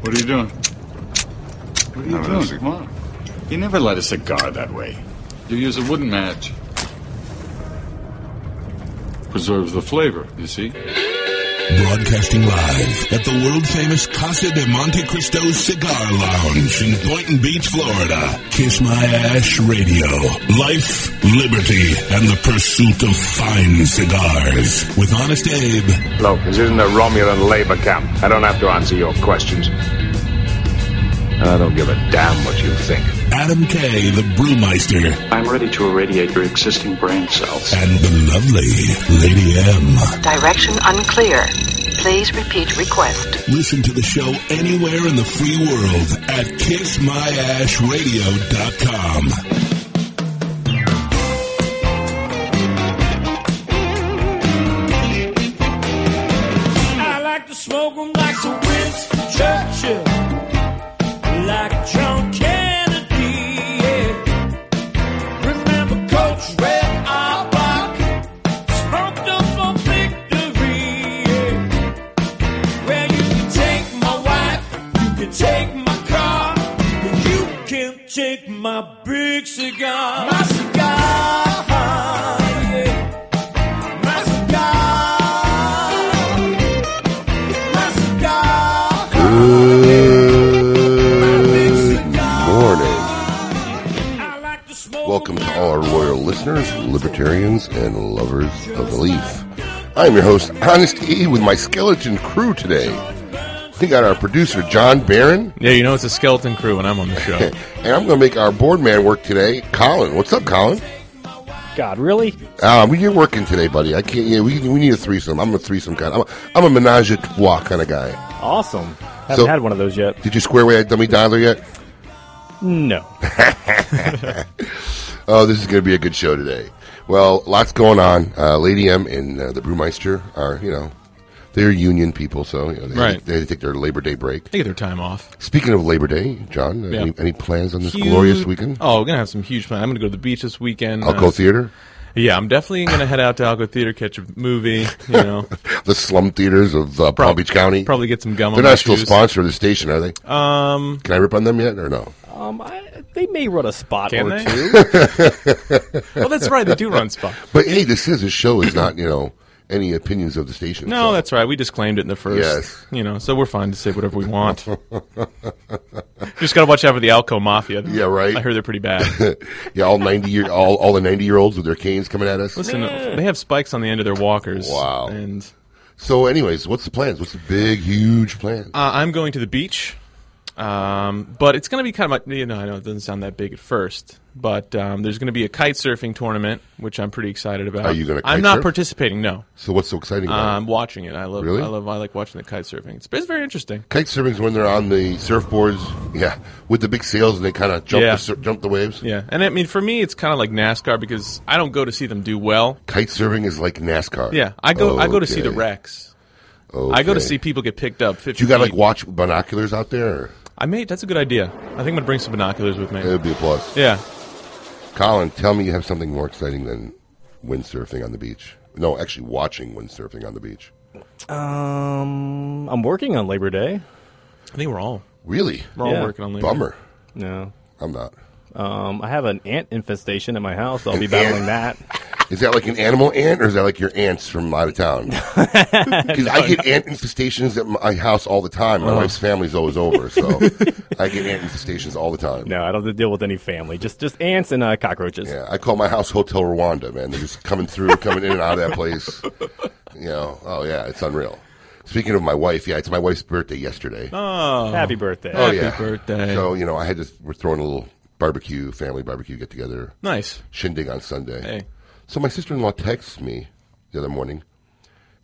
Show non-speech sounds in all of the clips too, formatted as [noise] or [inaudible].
What are you doing? What are you doing? Come on. You never light a cigar that way. You use a wooden match. Preserves the flavor, you see? Broadcasting live at the world famous Casa de Monte Cristo Cigar Lounge in Boynton Beach, Florida. Kiss My Ash Radio. Life, liberty, and the pursuit of fine cigars. With Honest Abe Look, this isn't a Romulan labor camp. I don't have to answer your questions. I don't give a damn what you think. Adam K., the brewmeister, I'm ready to irradiate your existing brain cells. and the lovely Lady M. Direction unclear. Please repeat request. Listen to the show anywhere in the free world at kissmyashradio.com. I'm your host, Honest E, with my skeleton crew today. We got our producer, John Barron, Yeah, you know it's a skeleton crew when I'm on the show. [laughs] and I'm going to make our board man work today, Colin. What's up, Colin? God, really? Uh, we- you're working today, buddy. I can't. Yeah, we, we need a threesome. I'm a threesome kind. I'm a, I'm a menage a trois kind of guy. Awesome. Haven't So- had one of those yet. Did you square away at dummy dialer yet? No. [laughs] [laughs] Oh, this is going to be a good show today. Well, lots going on. Uh, Lady M and uh, the Brewmeister are, you know, they're union people, so you know, they, Right. they take their Labor Day break. They get their time off. Speaking of Labor Day, John, Yeah. any, any plans on this Huge- glorious weekend? Oh, we're gonna have some huge plans. I'm gonna go to the beach this weekend. Alco Uh, Theater, Yeah, I'm definitely gonna head out to Alco Theater, catch a movie. You [laughs] know, the slum theaters of uh, Palm Beach County. probably get some gum. They're not still shoes. sponsor of the station, are they? Um, Can I rip on them yet or no? Um, I, they may run a spot Can or they? two. [laughs] [laughs] well, that's right. They do run spot. But hey, this is a show. Is not you know any opinions of the station. No, so- that's right. We disclaimed it in the first. Yes. You know, so we're fine to say whatever we want. [laughs] Just gotta watch out for the Alco Mafia. Yeah, right. I heard they're pretty bad. yeah. All ninety year, all all the ninety year olds with their canes coming at us. Listen, they have spikes on the end of their walkers. Wow. And So, anyways, what's the plans? What's the big, huge plan? Uh, I'm going to the beach, um, but it's going to be kind of you know, I know it doesn't sound that big at first, but um, there's going to be a kite surfing tournament, which I'm pretty excited about. Are you gonna I'm not surf? participating. No, So, what's so exciting about I'm watching it. I love. Really? I love. I like watching the kite surfing. It's, it's very interesting. Kite surfing is when they're on the surfboards, yeah, with the big sails and they kind of jump Yeah. the sur- jump the waves. Yeah, and I mean, for me, it's kind of like NASCAR because I don't go to see them do well. Kite surfing is like NASCAR. Yeah, I go. I go to see the Okay. wrecks. I go to see people get picked up. 50 Do you got to like watch binoculars out there? Or? I made. That's a good idea. I think I'm gonna bring some binoculars with me. It would be a plus. Yeah. Colin, tell me you have something more exciting than windsurfing on the beach. No, actually, watching windsurfing on the beach. Um, I'm working on Labor Day. I think we're all Really? we're all Yeah. working on Labor. Day. Bummer. No. I'm not. Um, I have an ant infestation at my house. I'll be battling that. [laughs] Is that like an animal ant, or is that like your ants from out of town? [laughs] Because I get ant infestations at my house all the time. My wife's family's always over, so I get ant infestations all the time. No, I don't have to deal with any family. Just just ants and uh, cockroaches. Yeah, I call my house Hotel Rwanda, man. They're just coming through, coming in and out of that place. You know, oh yeah, it's unreal. Speaking of my wife, yeah, it's my wife's birthday yesterday. Oh, Happy birthday. oh happy yeah, birthday. So you know, I had to. We're throwing a little barbecue, family barbecue get together, nice. shindig on Sunday. Hey. So my sister in law texts me the other morning.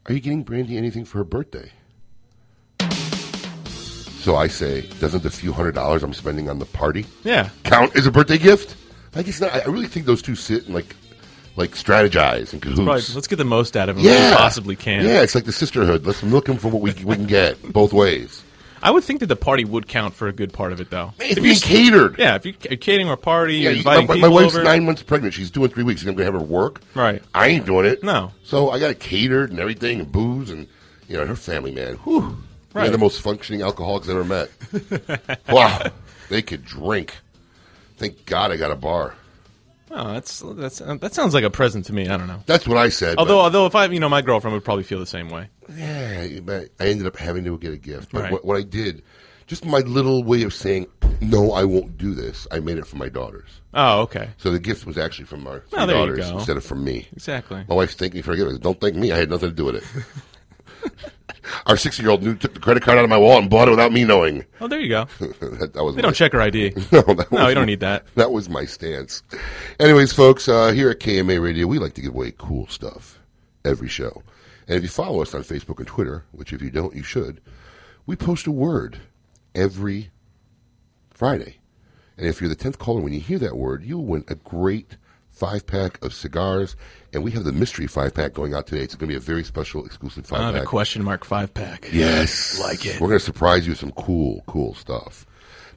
Are you getting Brandy anything for her birthday? So I say, doesn't the few hundred dollars I'm spending on the party Yeah. count as a birthday gift? I guess not. I really think those two sit and like, like strategize and cahoots. Right. Let's get the most out of it we yeah, possibly can. Yeah, it's like the sisterhood. Let's I'm looking for what we, we can get both ways. I would think that the party would count for a good part of it, though. It's If being you're- catered. Yeah, if you're ca- catering a party, Yeah, you're my, inviting my- wife's over. nine months pregnant. She's doing three weeks. I'm going to have her work. Right. I ain't doing it. No. So I got it catered and everything and booze and you know her family man. Whew. They're Right. the most functioning alcoholics I've ever met. wow, [laughs] they could drink. Thank God I got a bar. Oh, that's that's uh, that sounds like a present to me. I don't know. That's what I said. Although, although if I, you know, my girlfriend would probably feel the same way. yeah, but I ended up having to get a gift. But Right. what, what I did, just my little way of saying, no, I won't do this. I made it for my daughters. Oh, okay, So the gift was actually from our three there you daughters go. instead of from me. exactly. My wife's thanking me for a gift. Don't thank me. I had nothing to do with it. [laughs] [laughs] Our six-year-old knew took the credit card out of my wallet and bought it without me knowing. Oh, there you go. [laughs] that, that was They my- don't check her ID. [laughs] No, that No, you don't my- need that. That was my stance. Anyways, folks, uh, here at KMA Radio, we like to give away cool stuff every show. And if you follow us on Facebook and Twitter, which if you don't, you should, we post a word every Friday. And if you're the 10th caller, when you hear that word, you'll win a great five pack of cigars. And we have the mystery five pack going out today. It's going to be a very special exclusive five Ah, the pack. question mark five pack. Yes. Like it. We're going to surprise you with some cool, cool stuff.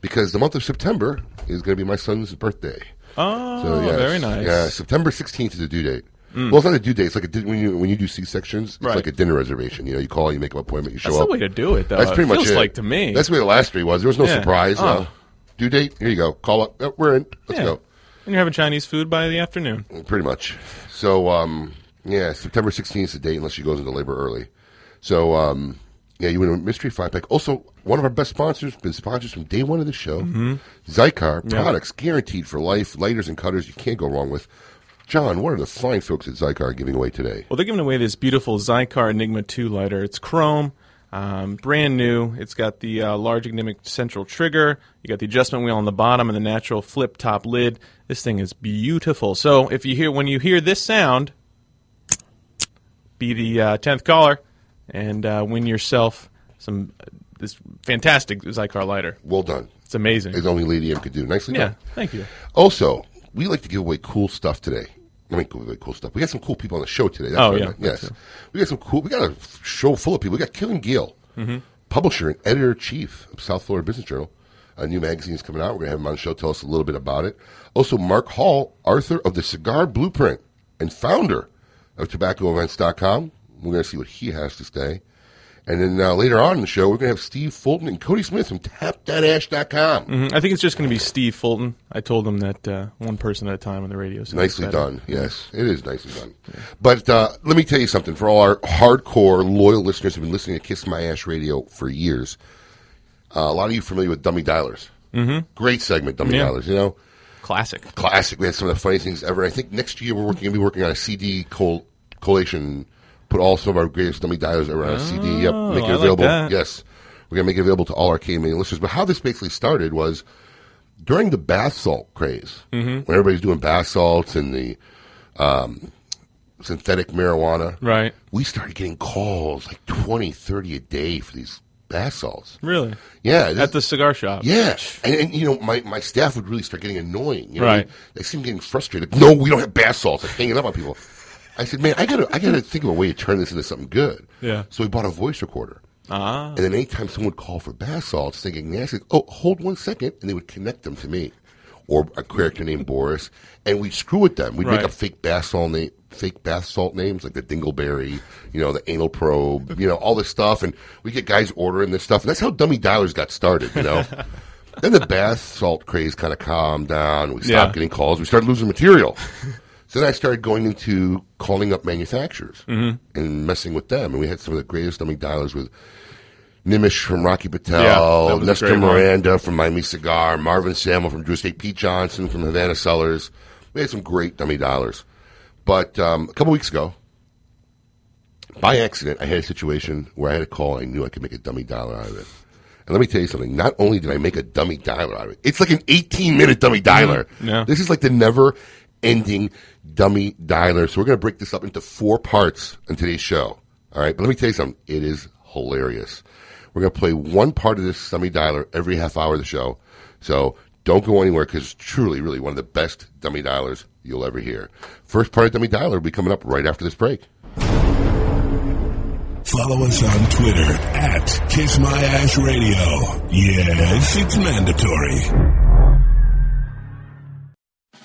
Because the month of September is going to be my son's birthday. Oh, yes. very nice. Mm. Yeah, September 16th is the due date. Well, it's not a due date. It's like a, di- when you when you do C sections, it's Right. like a dinner reservation. You know, you call, you make an appointment, you show That's up. That's the way to do it, though. That's It pretty much feels it. like to me. That's the way the last three was. There was no Yeah. surprise. Oh. Due date. Here you go. Call up. Oh, we're in. Let's Yeah. go. And you're having Chinese food by the afternoon. Pretty much. So, um, yeah, September 16th is the date unless she goes into labor early. So, um, yeah, you win a mystery five pack. Also, one of our best sponsors, been sponsors from day one of the show. Mm-hmm. Xikar Yeah. products guaranteed for life, lighters and cutters you can't go wrong with. John, what are the fine folks at Xikar giving away today? Well, they're giving away this beautiful Xikar Enigma 2 lighter. It's chrome, um, brand new. It's got the uh, large Enigma central trigger. You got the adjustment wheel on the bottom and the natural flip top lid. This thing is beautiful. So if you hear when you hear this sound, be the uh, tenth caller and uh, win yourself some uh, this fantastic Xikar lighter. Well done. It's amazing. As only Lady M could do. Nicely yeah, done. thank you. Also, we like to give away cool stuff today. I mean, give away cool stuff. We got some cool people on the show today. That's Oh, I yeah, yes. We got some cool. We got a show full of people. We got Kevin Gale, Mm-hmm. publisher and editor chief of South Florida Business Journal. A new magazine is coming out. We're going to have him on the show. Tell us a little bit about it. Also, Mark Hall, author of the Cigar Blueprint and founder of TobaccoEvents.com. We're going to see what he has to say. And then uh, later on in the show, we're going to have Steve Fulton and Cody Smith from TapThatAsh.com. Mhm. I think it's just going to be Steve Fulton. I told him that uh, one person at a time on the radio. So Nicely done. Yes, it is nicely done. But uh, let me tell you something. For all our hardcore, loyal listeners who've been listening to Kiss My Ash Radio for years, uh, a lot of you familiar with Dummy Dialers. Mm-hmm. Great segment, Dummy Yeah. Dialers. You know, Classic. classic. We had some of the funniest things ever. I think next year we're going to be working on a CD col- collation. Put all some of our greatest dummy dialers ever on a CD. Yep, make it Oh, like available. that. yes, we're going to make it available to all our KMA listeners. But how this basically started was during the bath salt craze, Mm-hmm. when everybody's doing bath salts and the um, synthetic marijuana, Right. we started getting calls like 20, 30 a day for these bath salts. Really? Yeah, this- At the cigar shop. yeah, and, and you know, my, my staff would really start getting annoying. You know, Right. They, they seem getting frustrated. No, we don't have bath salts. Like hanging up on people. I said, man, I gotta, I gotta think of a way to turn this into something good. Yeah. So we bought a voice recorder. Ah. And then anytime someone would call for bath salts, thinking nasty, oh, hold one second, and they would connect them to me, or a character named Boris, and we'd screw with them. We'd make Right. up fake bath salt name, fake bath salt names like the Dingleberry, you know, the anal probe, you know, all this stuff, and we get guys ordering this stuff. And that's how dummy dialers got started, you know. [laughs] then the bath salt craze kind of calmed down. We stopped Yeah. getting calls. We started losing material. So then I started going into calling up manufacturers Mm-hmm. and messing with them. And we had some of the greatest dummy dialers with Nimish from Rocky Yeah, Patel, a Nestor great one. Miranda from Miami Cigar, Marvin Samuel from Drew Estate, Pete Johnson from Havana Cellars. We had some great dummy dialers. But um, a couple weeks ago, by accident, I had a situation where I had a call. I knew I could make a dummy dialer out of it. And let me tell you something. Not only did I make a dummy dialer out of it, it's like an 18 minute dummy dialer. Yeah. This is like the never ending dummy dialer. So we're going to break this up into four parts in today's show. All right. But let me tell you something. It is hilarious. We're going to play one part of this dummy dialer every half hour of the show. So don't go anywhere because it's truly, really one of the best dummy dialers you'll ever hear. First part of dummy dialer will be coming up right after this break. Follow us on Twitter at Kiss My Ash Radio. Yes, it's mandatory.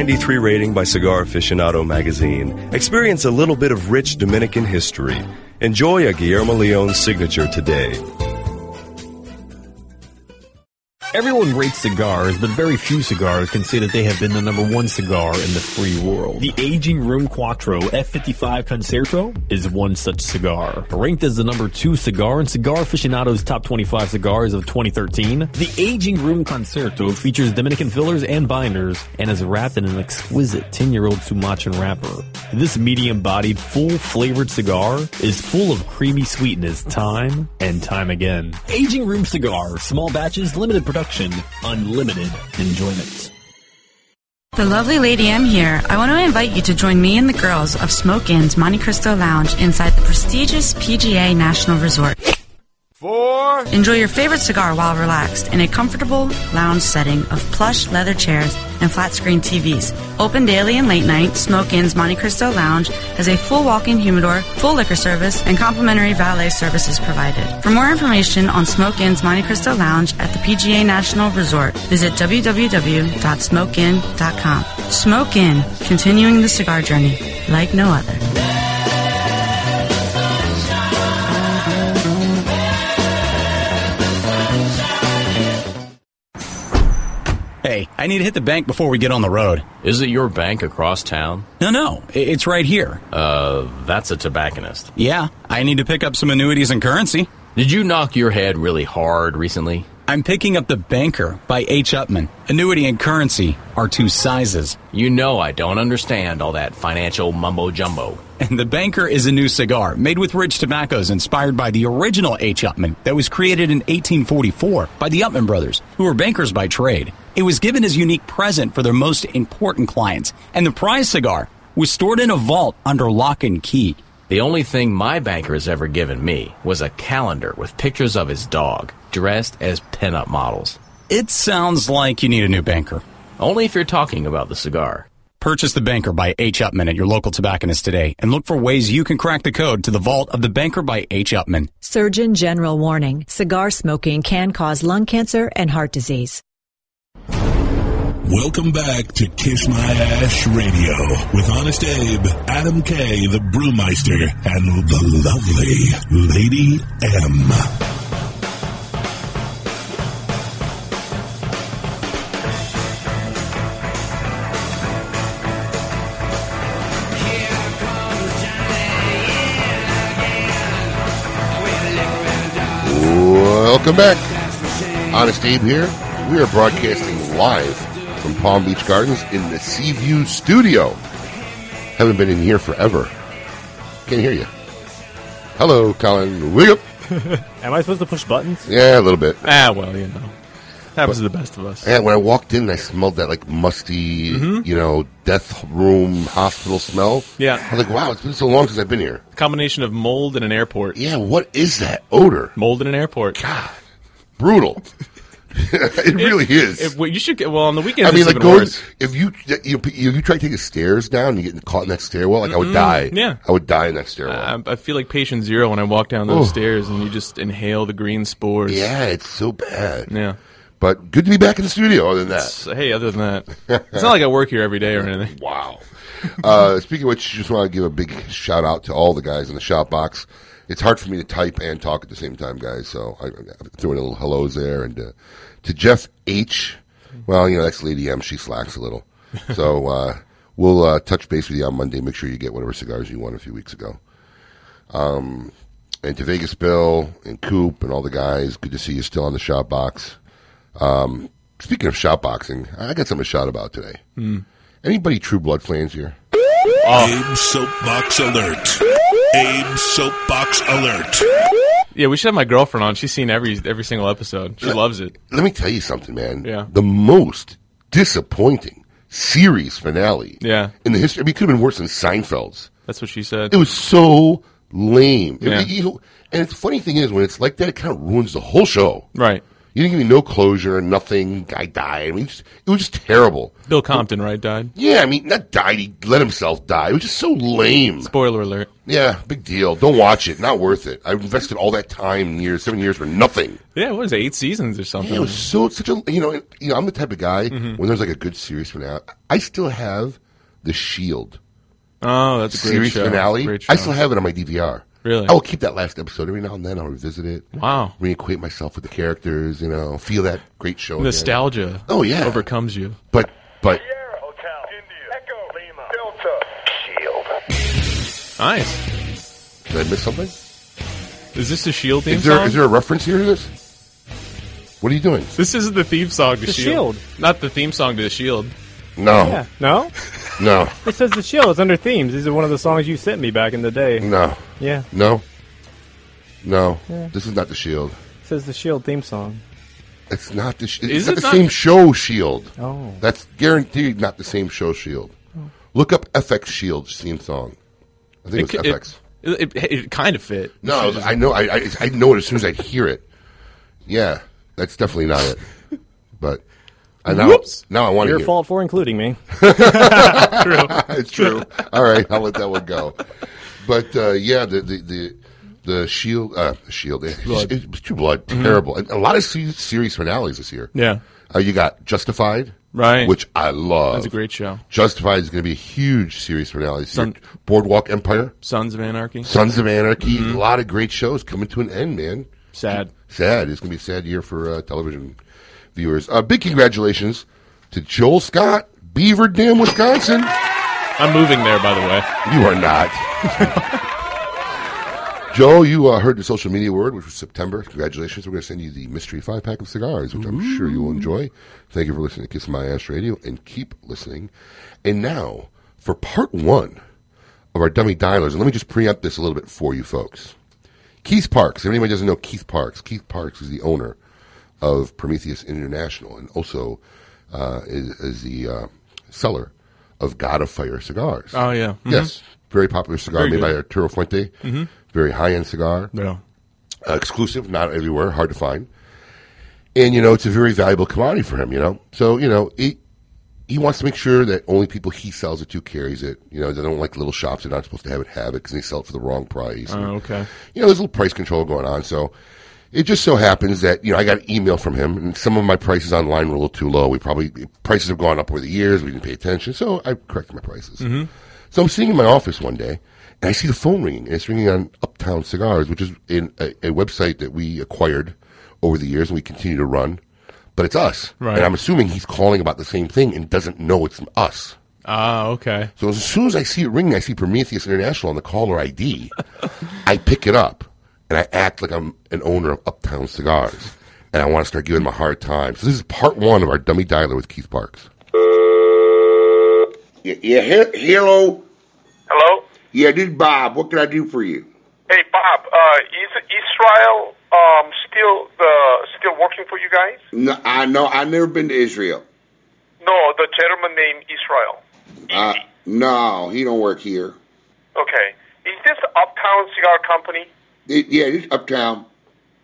93 rating by Cigar Aficionado magazine. Experience a little bit of rich Dominican history. Enjoy a Guillermo Leon signature today. Everyone rates cigars, but very few cigars can say that they have been the number one cigar in the free world. The Aging Room Quattro F55 Concerto is one such cigar. Ranked as the number two cigar in Cigar Aficionado's top 25 cigars of 2013, the Aging Room Concerto features Dominican fillers and binders and is wrapped in an exquisite 10-year-old Sumatran wrapper. This medium-bodied, full-flavored cigar is full of creamy sweetness time and time again. Aging Room Cigar, small batches, limited production, unlimited enjoyment. The lovely Lady M here. I want to invite you to join me and the girls of Smoke Inn's Monte Cristo Lounge inside the prestigious PGA National Resort. Four. Enjoy your favorite cigar while relaxed in a comfortable lounge setting of plush leather chairs and flat screen TVs. Open daily and late night, Smoke Inn's Monte Cristo Lounge has a full walk-in humidor, full liquor service, and complimentary valet services provided. For more information on Smoke Inn's Monte Cristo Lounge at the PGA National Resort, visit www.smokeinn.com. Smoke Inn, continuing the cigar journey like no other. Hey, I need to hit the bank before we get on the road. Is it your bank across town? No, no, it's right here. Uh, that's a tobacconist. Yeah, I need to pick up some annuities and currency. Did you knock your head really hard recently? I'm picking up The Banker by H. Upmann. Annuity and currency are two sizes. You know I don't understand all that financial mumbo jumbo. And The Banker is a new cigar made with rich tobaccos inspired by the original H. Upmann that was created in 1844 by the Upmann brothers, who were bankers by trade. It was given as unique present for their most important clients, and the prize cigar was stored in a vault under lock and key. The only thing my banker has ever given me was a calendar with pictures of his dog, dressed as pinup models. It sounds like you need a new banker. Only if you're talking about the cigar. Purchase The Banker by H. Upmann at your local tobacconist today and look for ways you can crack the code to the vault of The Banker by H. Upmann. Surgeon General warning cigar smoking can cause lung cancer and heart disease. Welcome back to Kiss My Ash Radio with Honest Abe, Adam K, the Brewmeister, and the lovely Lady M. Welcome back. Honest Abe here. We are broadcasting live from Palm Beach Gardens in the Seaview studio. Haven't been in here forever. Can't hear you. Hello, Colin. Wake up. [laughs] Am I supposed to push buttons? Yeah, a little bit. Ah, well, you know, happens to the best of us. Yeah, when I walked in, I smelled that like musty, Mhm. you know, death room hospital smell. Yeah. I was like, wow, it's been so long since I've been here. Combination of mold and an airport. Yeah, what is that odor? Mold in an airport. God, brutal. [laughs] [laughs] it really is. If, well, you should get well on the weekends. I mean, it's like going. worse. If you you you, you try to take the stairs down, and you get caught in that stairwell. Like I would die. Yeah. I would die in that stairwell. I, I feel like patient zero when I walk down those Oh. stairs and you just inhale the green spores. yeah, it's so bad. Yeah. But good to be back in the studio. Other than that, So, hey, other than that, [laughs] it's not like I work here every day or anything. Wow. uh, speaking of which, just want to give a big shout out to all the guys in the shop box. It's hard for me to type and talk at the same time, guys. So I, I threw in a little hellos there, and uh, to Jeff H. Well, you know that's Lady M. She slacks a little, [laughs] so uh, we'll uh, touch base with you on Monday. Make sure you get whatever cigars you won a few weeks ago. Um, and to Vegas Bill and Coop and all the guys, good to see you still on the shop box. Um, speaking of shop boxing, I got something to shout about today. Hmm. Anybody True Blood fans here? Game Soapbox Alert. Abe Soapbox Alert. Yeah, we should have my girlfriend on. She's seen every every single episode. She loves it. Let me tell you something, man. Yeah. The most disappointing series finale Yeah, in the history. I mean, it could have been worse than Seinfeld's. that's what she said. It was so lame. It- Yeah. you- and the funny thing is, when it's like that, it kind of ruins the whole show. Right. You didn't give me no closure, nothing. Guy died. I mean, it, just, it was just terrible. Bill Compton, right, died. Yeah, I mean, not died. He let himself die. It was just so lame. Spoiler alert. Yeah, big deal. Don't watch it. Not worth it. I invested all that time years, seven years for nothing. Yeah, what was it, eight seasons or something? Yeah, it was so such a you know you know I'm the type of guy Mhm. when there's like a good series finale. I still have the Shield oh, that's a great series show. finale. Great I still have it on my DVR. Really? I will keep that last episode every now and then. I'll revisit it. Wow. Reacquaint myself with the characters. You know, feel that great show. again. Nostalgia. Oh yeah, overcomes you. But but Nice. did I miss something? Is this the Shield theme Is there song? is there a reference here to this? What are you doing? This isn't the theme song to The Shield. Not the theme song to the Shield. No. Yeah. No? [laughs] No. It says the shield. It's under themes. These are one of the songs you sent me back in the day. No. Yeah. No. No. Yeah. This is not the Shield. It says the shield theme song. It's not the. Sh- Is it's not it the not- same show. Shield. Oh. That's guaranteed not the same show. Shield. Oh. Look up FX Shield theme song. I think it, was it, FX. It, it, it kind of fit. no, I know. I, I I know it as soon as I hear it. Yeah, that's definitely not it. [laughs] But I now Whoops. now I want to Your hear. fault for including me. [laughs] True. it's true. All right, I'll let that one go. But uh, yeah, the the the, the shield, uh, shield, Blood. True Blood, Mhm. terrible, and a lot of se- series finales this year. Yeah. uh, you got Justified, Right. which I love. That's a great show. Justified is going to be a huge series finale. Son- Boardwalk Empire, Sons of Anarchy. Sons of Anarchy, a lot of great shows coming to an end, man. Sad. Sad. It's going to be a sad year for uh, television viewers. Uh, big congratulations to Joel Scott, Beaver Dam, Wisconsin. I'm moving there, by the way. You are not. [laughs] Joe, you uh, heard the social media word, which was September. Congratulations. We're going to send you the mystery five pack of cigars, which I'm sure you will enjoy. Thank you for listening to Kiss My Ass Radio and keep listening. And now, for part one of our dummy dialers, and let me just preempt this a little bit for you folks. Keith Parks. If anybody doesn't know Keith Parks, Keith Parks is the owner of Prometheus International and also uh, is, is the uh, seller of God of Fire cigars. Oh, yeah. Mhm. Yes. Very popular cigar Very made by good. Arturo Fuente. Mhm. Very high end cigar. Yeah. Uh, exclusive, not everywhere, hard to find. And, you know, it's a very valuable commodity for him, you know. So, you know, he, he wants to make sure that only people he sells it to carries it. You know, they don't like little shops that aren't supposed to have it have it because they sell it for the wrong price. Oh, And, okay. You know, there's a little price control going on. So it just so happens that, you know, I got an email from him and some of my prices online were a little too low. We probably, prices have gone up over the years. We didn't pay attention. So I corrected my prices. Mhm. So I'm sitting in my office one day, and I see the phone ringing, and it's ringing on Uptown Cigars, which is in a, a website that we acquired over the years, and we continue to run. But it's us, Right. and I'm assuming he's calling about the same thing and doesn't know it's us. Ah, okay. So as soon as I see it ringing, I see Prometheus International on the caller ID. [laughs] I pick it up, and I act like I'm an owner of Uptown Cigars, and I want to start giving him a hard time. So this is part one of our dummy dialer with Keith Parks. Yeah, yeah he- hello. Hello? Yeah, this is Bob. What can I do for you? Hey, Bob, uh, is Israel um, still the still working for you guys? No, I know. I never been to Israel. No, the gentleman named Israel. Uh, no, he don't work here. Okay. Is this Uptown Cigar Company? Yeah, it's uptown.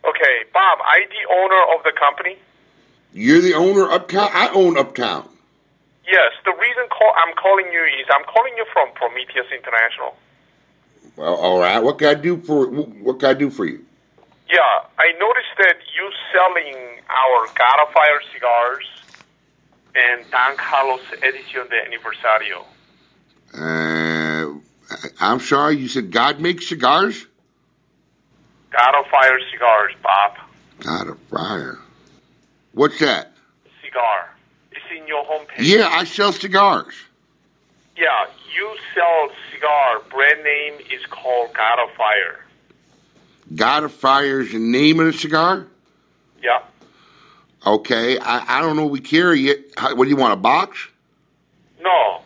Okay, Bob, I the owner of the company. You're the owner uptown. I own uptown. Yes, the reason call, I'm calling you is I'm calling you from Prometheus International. Well, all right. What can I do for What can I do for you? Yeah, I noticed that you selling our God of Fire cigars and Don Carlos Edición de Aniversario. Uh, I'm sorry. You said God makes cigars. God of Fire cigars, Bob. God of fire. What's that? Cigar. It's in your homepage. Yeah, I sell cigars. Yeah, you sell cigar. Brand name is called God of Fire. God of fire is the name of the cigar. Yeah. Okay, I, I don't know. We carry it. How, what do you want? A box? No.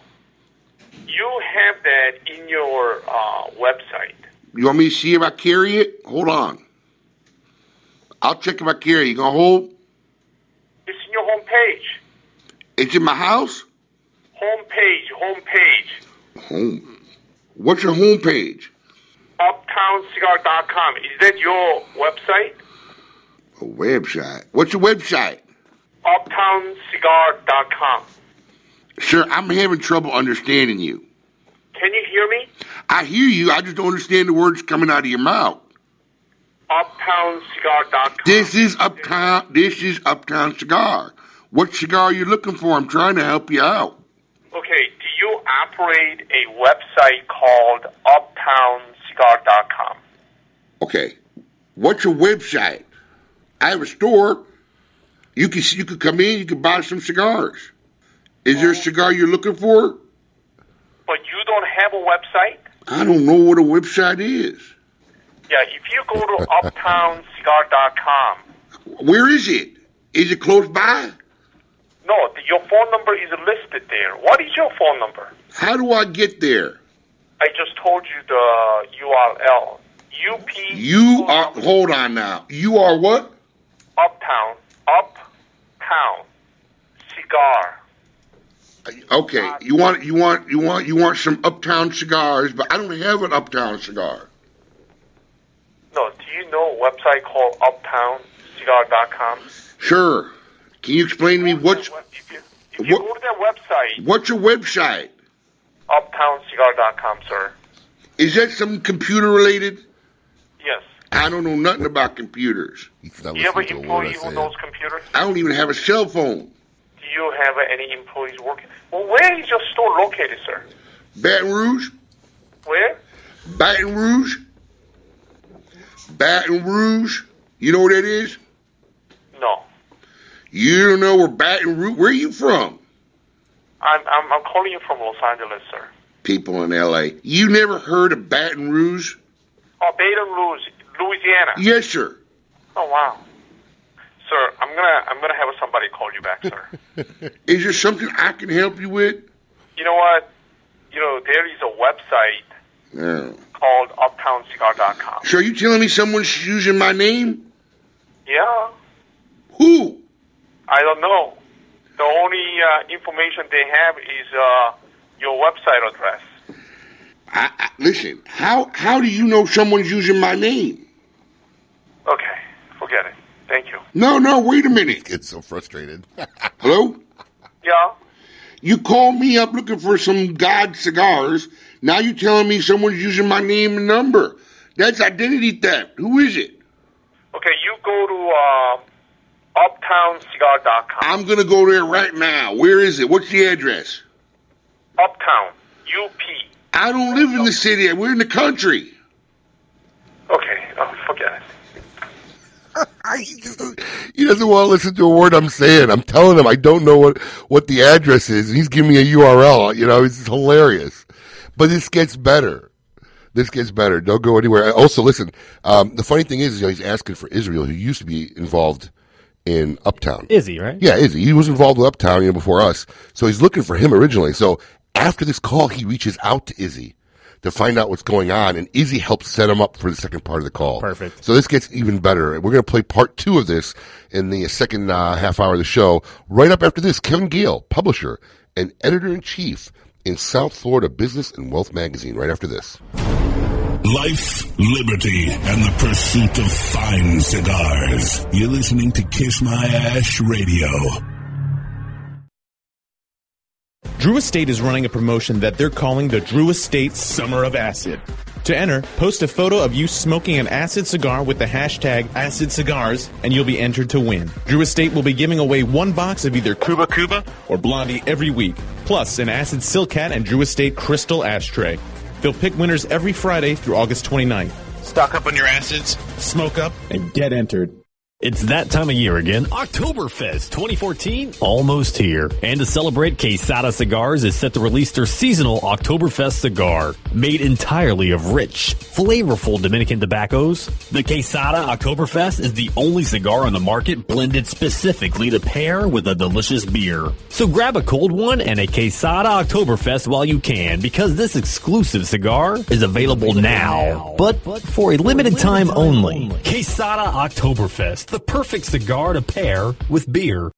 You have that in your uh, website. You want me to see if I carry it? Hold on. I'll check if I carry it. You gonna hold? It's in your homepage. It's in my house. Homepage, homepage. Home. page. Home. What's your homepage? UptownCigar.com. Is that your website? A website. What's your website? UptownCigar.com. Sir, I'm having trouble understanding you. Can you hear me? I hear you. I just don't understand the words coming out of your mouth. UptownCigar.com. This is uptown. This is Uptown Cigar. What cigar are you looking for? I'm trying to help you out. Okay, do you operate a website called UptownCigar.com? Okay. What's your website? I have a store. You can you can come in. You can buy some cigars. Is there a oh. cigar you're looking for? But you don't have a website? I don't know what a website is. Yeah, if you go to UptownCigar.com, Where is it? Is it close by? no, your phone number is listed there. What is your phone number? How do I get there? I just told you the URL. UP You are. Hold on now. You are what? Uptown. Uptown. Cigar. Okay. You want you want you want you want some Uptown cigars, but I don't have an Uptown cigar. No, do you know a website called UptownCigar.com? Sure. Can you explain to me what's If you go to that website, what's your website? UptownCigar.com, sir. Is that some computer related? Yes. I don't know nothing about computers. You have an employee who knows computers? I don't even have a cell phone. Do you have any employees working? Well, where is your store located, sir? Baton Rouge? Where? Baton Rouge? Baton Rouge? You know where that is? No. You don't know where Baton Rouge? Where are you from? I'm, I'm, I'm calling you from Los Angeles, sir. People in L.A. You never heard of Baton Rouge? Oh, Baton Rouge, Louisiana. Yes, sir. Oh, wow. Sir, I'm gonna I'm gonna have somebody call you back, sir. [laughs] Is there something I can help you with? you know what? You know there is a website No. called UptownCigar.com. So are you telling me someone's using my name? Yeah. Who? I don't know. The only uh, information they have is uh, your website address. I, I, listen, how how do you know someone's using my name? Okay, forget it. Thank you. No, no, wait a minute. Gets so frustrated. [laughs] Hello? Yeah. You called me up looking for some God cigars. Now you're telling me someone's using my name and number. That's identity theft. Who is it? Okay, you go to uh, UptownCigar.com. I'm gonna go there right now. Where is it? What's the address? Uptown. UP. I don't live in the city. We're in the country. Okay, oh, forget it. [laughs] He doesn't want to listen to a word I'm saying. I'm telling him I don't know what, what the address is, and he's giving me a URL. You know, it's hilarious. But this gets better. This gets better. Don't go anywhere. Also, listen. Um, the funny thing is, you know, he's asking for Israel, who used to be involved in Uptown. Izzy, right? Yeah, Izzy. He was involved with Uptown, you know, before us. So he's looking for him originally. So after this call, he reaches out to Izzy to find out what's going on, and Izzy helps set him up for the second part of the call. Perfect. So this gets even better. We're going to play part two of this in the second uh, half hour of the show. Right up after this, Kevin Gale, publisher and editor in chief in South Florida Business and Wealth magazine. Right after this. Life, liberty, and the pursuit of fine cigars. You're listening to Kiss My Ash Radio. Drew Estate is running a promotion that they're calling the Drew Estate Summer of Acid. To enter, post a photo of you smoking an acid cigar with the hashtag Acid Cigars, and you'll be entered to win. Drew Estate will be giving away one box of either Kuba Kuba or Blondie every week, plus an Acid Silk Hat and Drew Estate Crystal Ashtray. They'll pick winners every Friday through August 29th. Stock up on your acids, smoke up, and get entered. It's that time of year again. Oktoberfest 2014 almost here. And to celebrate, Quesada Cigars is set to release their seasonal Oktoberfest cigar. Made entirely of rich, flavorful Dominican tobaccos, the Quesada Oktoberfest is the only cigar on the market blended specifically to pair with a delicious beer. So grab a cold one and a Quesada Oktoberfest while you can because this exclusive cigar is available now. But for a limited time only. Quesada Oktoberfest, the perfect cigar to pair with beer.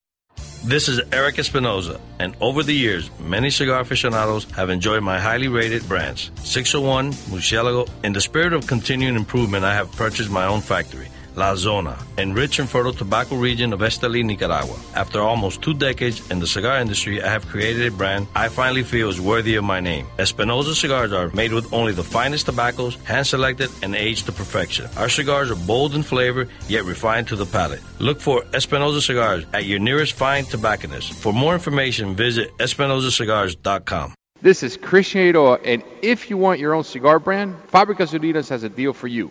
This is Erik Espinosa, and over the years, many cigar aficionados have enjoyed my highly rated brands. 601, Murcielago. In the spirit of continuing improvement, I have purchased my own factory. La Zona, in rich and fertile tobacco region of Esteli, Nicaragua. After almost two decades in the cigar industry, I have created a brand I finally feel is worthy of my name. Espinosa cigars are made with only the finest tobaccos, hand selected and aged to perfection. Our cigars are bold in flavor, yet refined to the palate. Look for Espinosa cigars at your nearest fine tobacconist. For more information, visit EspinosaCigars.com. This is Christian Eiroa, and if you want your own cigar brand, Fabricas Unidas has a deal for you.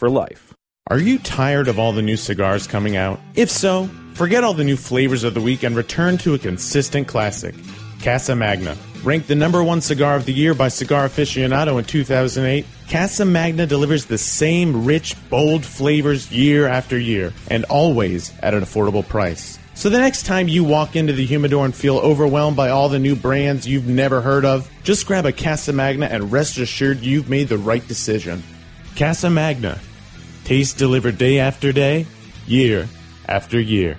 for life. Are you tired of all the new cigars coming out? If so, forget all the new flavors of the week and return to a consistent classic. Casa Magna. Ranked the number one cigar of the year by Cigar Aficionado in 2008, Casa Magna delivers the same rich, bold flavors year after year, and always at an affordable price. So the next time you walk into the humidor and feel overwhelmed by all the new brands you've never heard of, just grab a Casa Magna and rest assured you've made the right decision. Casa Magna. Taste delivered day after day, year after year.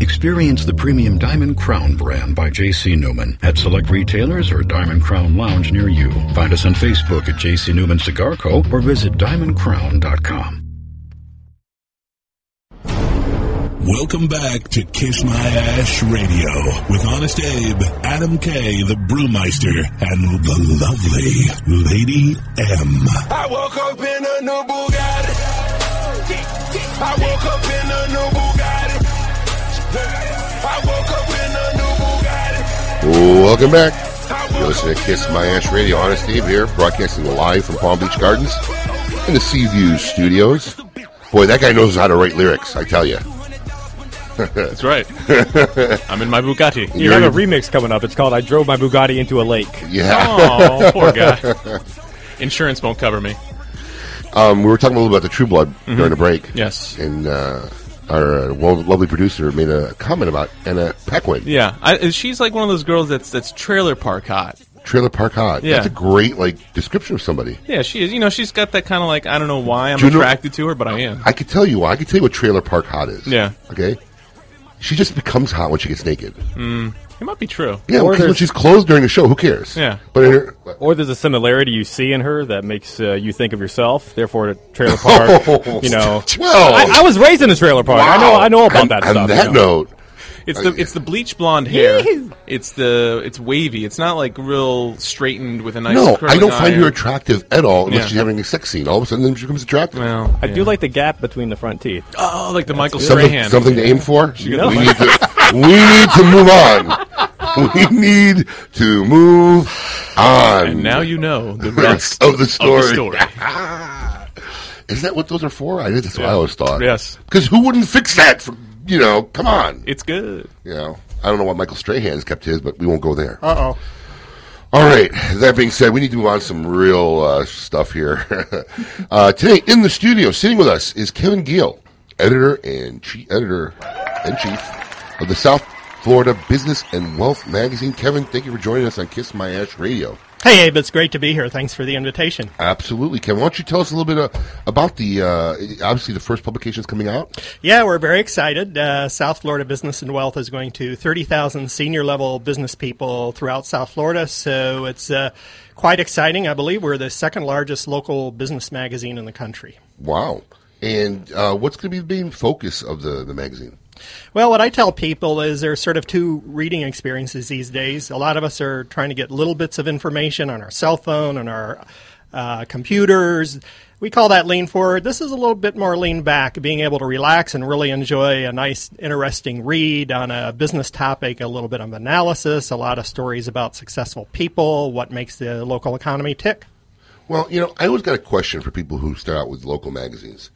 Experience the premium Diamond Crown brand by J.C. Newman at select retailers or Diamond Crown Lounge near you. Find us on Facebook at J.C. Newman Cigar Co. or visit diamondcrown.com. Welcome back to Kiss My Ash Radio with Honest Abe, Adam K, the Brewmeister, and the lovely Lady M. I woke up in a new Bugatti. I woke up in a new Bugatti. Welcome back. You're listening to Kiss My Ash Radio. Honest Steve here, broadcasting live from Palm Beach Gardens in the Seaview Studios. Boy, that guy knows how to write lyrics, I tell you. That's right. [laughs] I'm in my Bugatti. You have a remix coming up. It's called "I Drove My Bugatti into a Lake." Yeah. Oh, poor guy. [laughs] Insurance won't cover me. Um, we were talking a little about the True Blood Mhm. during the break. Yes. And uh, our uh, lovely producer, made a comment about Anna Paquin. Yeah, I, she's like one of those girls that's that's trailer park hot. Trailer Park Hot. Yeah. That's a great like description of somebody. Yeah, she is. You know, she's got that kind of like I don't know why I'm you know- attracted to her, but I am. I could tell you why. I could tell you what Trailer Park Hot is. Yeah. Okay. She just becomes hot when she gets naked. Mm, it might be true. Yeah, Or because when there's- she's clothed during the show, who cares? Yeah. But in her, Or there's a similarity you see in her that makes uh, you think of yourself. Therefore, the trailer [laughs] park. you know, Well. I, I was raised in a trailer park. I know. I know about On- that on stuff. that you know. note, It's the it's the bleach blonde hair. It's the it's wavy. It's not like real straightened with a nice. no, I curling don't find iron. her attractive at all unless Yeah. she's having a sex scene. All of a sudden, then she becomes attractive. Well, I do like the gap between the front teeth. Oh, like the Michael something, Strahan. something to aim for. She We got the- need to. We need to move on. We need to move on. And now you know the The rest of the story. story. [laughs] Is that what those are for? I that's what I always thought. Yes. Because who wouldn't fix that? For, you know, come on. It's good. You know, I don't know what Michael Strahan's kept his, but we won't go there. Uh oh. All right. That being said, we need to move on to some real uh, stuff here. [laughs] uh, today in the studio, sitting with us, is Kevin Gale, editor and chief editor and chief of the South Florida Business and Wealth magazine. Kevin, thank you for joining us on Kiss My Ash Radio. Hey, Abe, it's great to be here. Thanks for the invitation. Absolutely, Kevin. Why don't you tell us a little bit uh, about the uh, obviously the first publication is coming out. Yeah, we're very excited. Uh, South Florida Business and Wealth is going to 30,000 senior level business people throughout South Florida. So it's uh, quite exciting. I believe we're the second largest local business magazine in the country. Wow. And uh, what's going to be the main focus of the, the magazine? Well, what I tell people is there's sort of two reading experiences these days. A lot of us are trying to get little bits of information on our cell phone, on our uh, computers. We call that lean forward. This is a little bit more lean back, being able to relax and really enjoy a nice, interesting read on a business topic, a little bit of analysis, a lot of stories about successful people, what makes the local economy tick. Well, you know, I always got a question for people who start out with local magazines.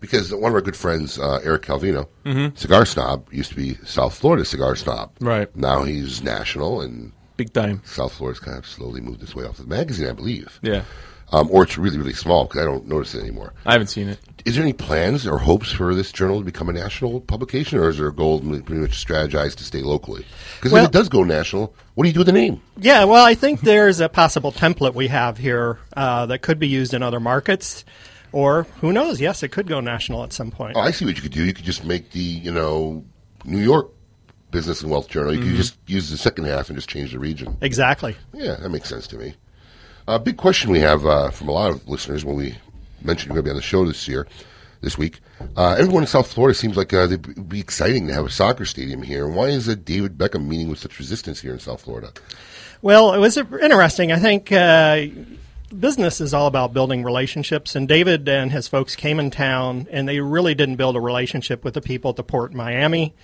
Because one of our good friends, uh, Erik Calvino, Mhm. Cigar Snob, used to be South Florida Cigar Snob. Right. Now he's national and big time. South Florida's kind of slowly moved its way off the magazine, I believe. Yeah. Um, or it's really, really small because I don't notice it anymore. I haven't seen it. Is there any plans or hopes for this journal to become a national publication, or is there a goal to pretty much strategize to stay locally? Because Well- if it does go national, what do you do with the name? Yeah, well, I think there's a possible template we have here uh, that could be used in other markets. Or who knows? Yes, it could go national at some point. Oh, I see what you could do. You could just make the, you know, New York Business and Wealth Journal. You Mhm. could just use the second half and just change the region. Exactly. Yeah, that makes sense to me. A big question we have uh, from a lot of listeners when we mentioned you're going to be on the show this year, this week. Uh, everyone in South Florida seems like uh, it'd be exciting to have a soccer stadium here. Why is uh, David Beckham meeting with such resistance here in South Florida? Well, it was interesting. I think uh, business is all about building relationships, and David and his folks came in town, and they really didn't build a relationship with the people at the port in Miami.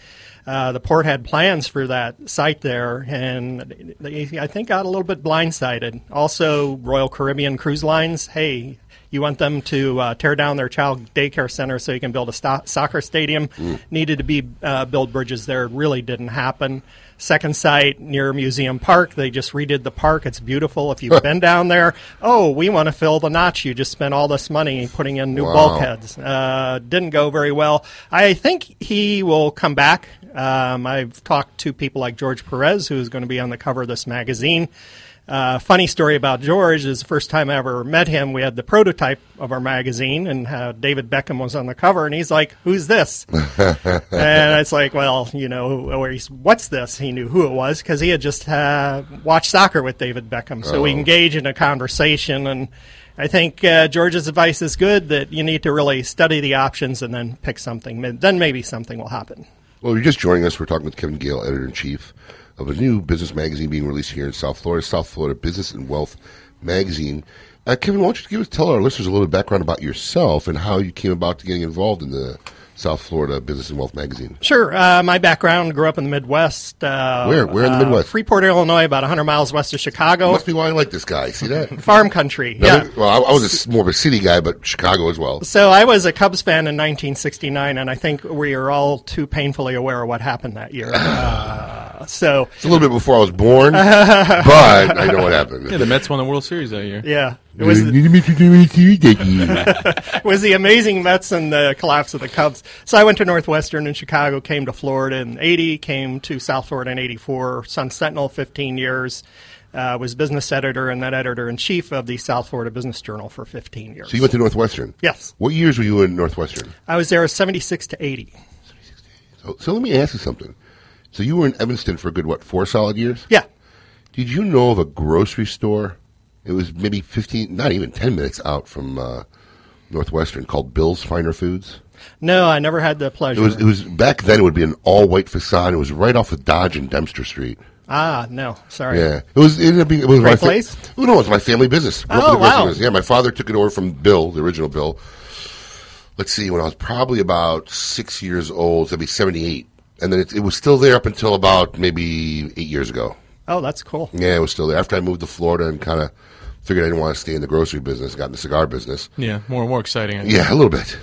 Uh, the port had plans for that site there, and they, I think, got a little bit blindsided. Also, Royal Caribbean Cruise Lines, hey, you want them to uh, tear down their child daycare center so you can build a sto- soccer stadium. Needed to be uh, build bridges there. It really didn't happen. Second site near Museum Park, they just redid the park. It's beautiful. If you've been down there, oh, we want to fill the notch. You just spent all this money putting in new Wow. bulkheads. Uh, didn't go very well. I think he will come back. Um, I've talked to people like George Perez, who's going to be on the cover of this magazine. Uh, funny story about George is the first time I ever met him, we had the prototype of our magazine, and uh, David Beckham was on the cover, and he's like, "Who's this?" [laughs] and it's like, well, you know, or he's, what's this? He knew who it was because he had just uh, watched soccer with David Beckham. So we Oh. engage in a conversation, and I think uh, George's advice is good that you need to really study the options and then pick something. Then maybe something will happen. Well, you're just joining us. We're talking with Kevin Gale, editor in chief of a new business magazine being released here in South Florida, South Florida Business and Wealth Magazine. Uh, Kevin, why don't you give us, tell our listeners a little bit of background about yourself and how you came about to getting involved in the South Florida Business and Wealth Magazine? Sure. Uh, my background grew up in the Midwest. Uh, Where? Where in the uh, Midwest? Freeport, Illinois, about 100 miles west of Chicago. Must be why I like this guy. See that? [laughs] Farm country. Now, Yeah. Well, I, I was a more of a city guy, but Chicago as well. So I was a Cubs fan in 1969, and I think we are all too painfully aware of what happened that year. [laughs] [laughs] So It's a little bit before I was born, [laughs] but I know what happened. Yeah, the Mets won the World Series that year. Yeah, it was [laughs] it was the amazing Mets and the collapse of the Cubs. So I went to Northwestern in Chicago, came to Florida in '80, came to South Florida in '84. Sun Sentinel, 15 years. Uh, was business editor and then editor in chief of the South Florida Business Journal for 15 years. So you went to Northwestern? Yes. What years were you in Northwestern? I was there 76 to 80. So, so let me ask you something. So you were in Evanston for a good, what, four solid years? Yeah. Did you know of a grocery store? It was maybe 15, not even 10 minutes out from uh, Northwestern called Bill's Finer Foods. No, I never had the It pleasure. was, it was back then. It would be an all white facade. It was right off of Dodge and Dempster Street. ah, no, sorry. Yeah, it was. It ended up being. It was Great my fa- place? Oh, no, it was my family business. Oh, in the grocery wow. business. Yeah, my father took it over from Bill, the original Bill. Let's see, when I was probably about six years old, so that'd be seventy-eight, and then it, it was still there up until about maybe eight years ago. Oh, that's cool. Yeah, it was still there after I moved to Florida and kind of figured I didn't want to stay in the grocery business. Got in the cigar business. Yeah, more and more exciting. Yeah, a little bit.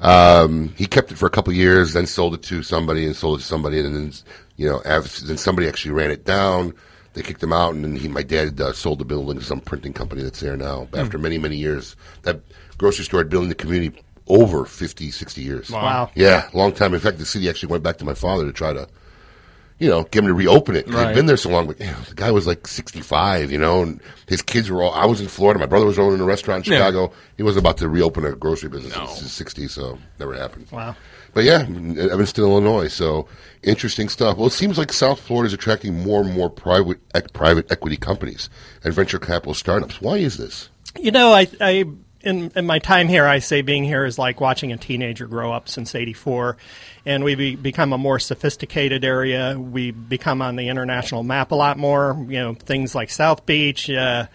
Um, he kept it for a couple years, then sold it to somebody and sold it to somebody, and then you know, after, then somebody actually ran it down. They kicked him out, and then he, my dad uh, sold the building to some printing company that's there now. After many, many years, that grocery store had been in the community over 50, 60 years. Wow. Wow. Yeah, long time. In fact, the city actually went back to my father to try to, you know, get him to reopen it. 'Cause He'd Right. been there so long, but you know, the guy was like 65, you know, and his kids were all, I was in Florida. My brother was owning a restaurant in Yeah. Chicago. He wasn't about to reopen a grocery business in his 60s, so never happened. Wow. But yeah, Evanston, Illinois. So interesting stuff. Well, it seems like South Florida is attracting more and more private ec- private equity companies and venture capital startups. Why is this? You know, I, I in, in my time here, I say being here is like watching a teenager grow up since '84, and we be, become a more sophisticated area. We become on the international map a lot more. You know, things like South Beach. Uh,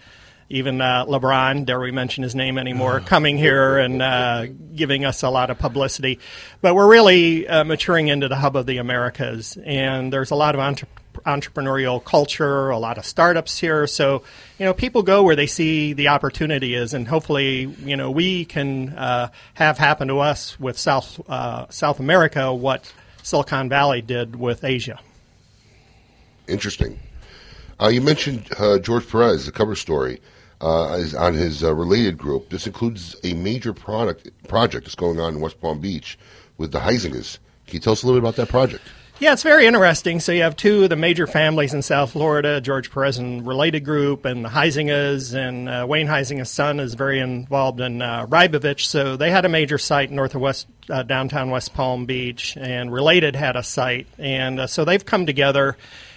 even uh, LeBron, dare we mention his name anymore, [sighs] coming here and uh, giving us a lot of publicity. But we're really uh, maturing into the hub of the Americas, and there's a lot of entre- entrepreneurial culture, a lot of startups here. So, you know, people go where they see the opportunity is, and hopefully, you know, we can uh, have happen to us with South uh, South America what Silicon Valley did with Asia. Interesting. Uh, you mentioned uh, George Perez, the cover story, uh, is on his uh, related group. This includes a major product project that's going on in West Palm Beach with the Huizengas. Can you tell us a little bit about that project? Yeah, it's very interesting. So you have two of the major families in South Florida, George Perez and related group, and the Huizengas, and uh, Wayne Huizenga's son is very involved in uh, Rybovich. So they had a major site north of West uh, downtown West Palm Beach, and related had a site, and uh, so they've come together.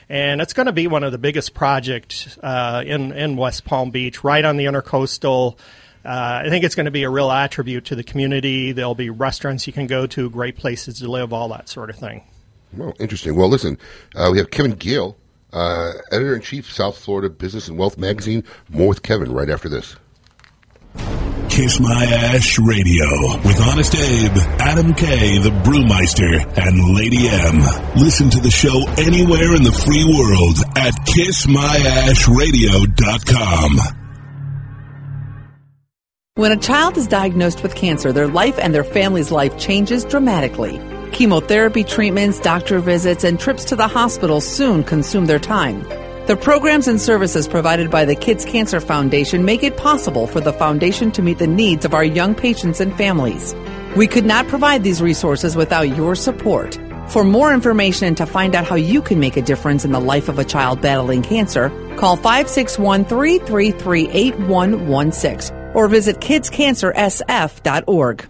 And it's going to be one of the biggest projects uh, in in West Palm Beach, right on the intercoastal. Uh, I think it's going to be a real attribute to the community. There'll be restaurants you can go to, great places to live, all that sort of thing. Well, interesting. Well, listen, uh, we have Kevin Gale, uh, editor in chief, South Florida Business and Wealth Magazine. More with Kevin right after this. Kiss My Ash Radio with Honest Abe, Adam K, the Brewmeister, and Lady M. Listen to the show anywhere in the free world at kissmyashradio.com. When a child is diagnosed with cancer, their life and their family's life changes dramatically. Chemotherapy treatments, doctor visits, and trips to the hospital soon consume their time. The programs and services provided by the Kids Cancer Foundation make it possible for the foundation to meet the needs of our young patients and families. We could not provide these resources without your support. For more information and to find out how you can make a difference in the life of a child battling cancer, call 561 333 8116 or visit kidscancersf.org.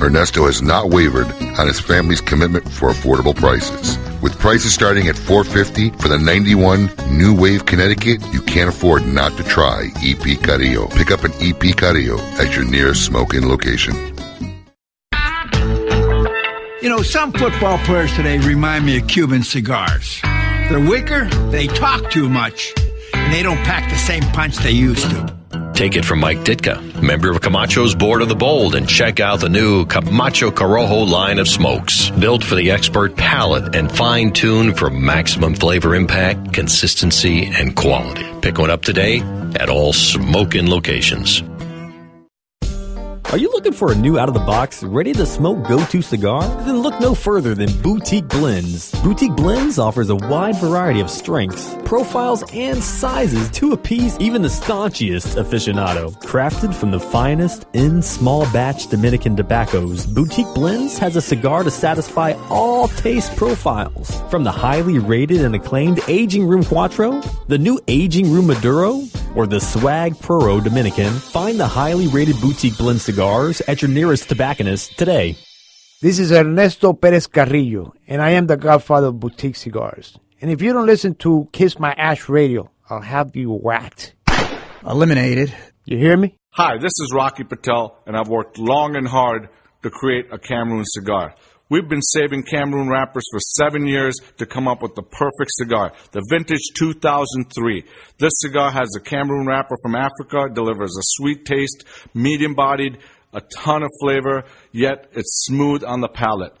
Ernesto has not wavered on his family's commitment for affordable prices. With prices starting at 450 for the 91 New Wave Connecticut, you can't afford not to try EP Carrillo. Pick up an EP Carrillo at your nearest smoking location. You know, some football players today remind me of Cuban cigars. They're weaker, they talk too much, and they don't pack the same punch they used to. Take it from Mike Ditka, member of Camacho's Board of the Bold, and check out the new Camacho Corojo line of smokes. Built for the expert palate and fine tuned for maximum flavor impact, consistency, and quality. Pick one up today at all smoking locations. Are you looking for a new out of the box, ready to smoke go to cigar? Then look no further than Boutique Blends. Boutique Blends offers a wide variety of strengths, profiles, and sizes to appease even the staunchest aficionado. Crafted from the finest in small batch Dominican tobaccos, Boutique Blends has a cigar to satisfy all taste profiles. From the highly rated and acclaimed Aging Room Cuatro, the new Aging Room Maduro, or the Swag Puro Dominican, find the highly rated Boutique Blend cigars at your nearest tobacconist today. This is Ernesto Perez Carrillo, and I am the godfather of boutique cigars. And if you don't listen to Kiss My Ash Radio, I'll have you whacked. Eliminated. You hear me? Hi, this is Rocky Patel, and I've worked long and hard to create a Cameroon cigar. We've been saving Cameroon wrappers for seven years to come up with the perfect cigar, the Vintage 2003. This cigar has a Cameroon wrapper from Africa, delivers a sweet taste, medium bodied, a ton of flavor, yet it's smooth on the palate.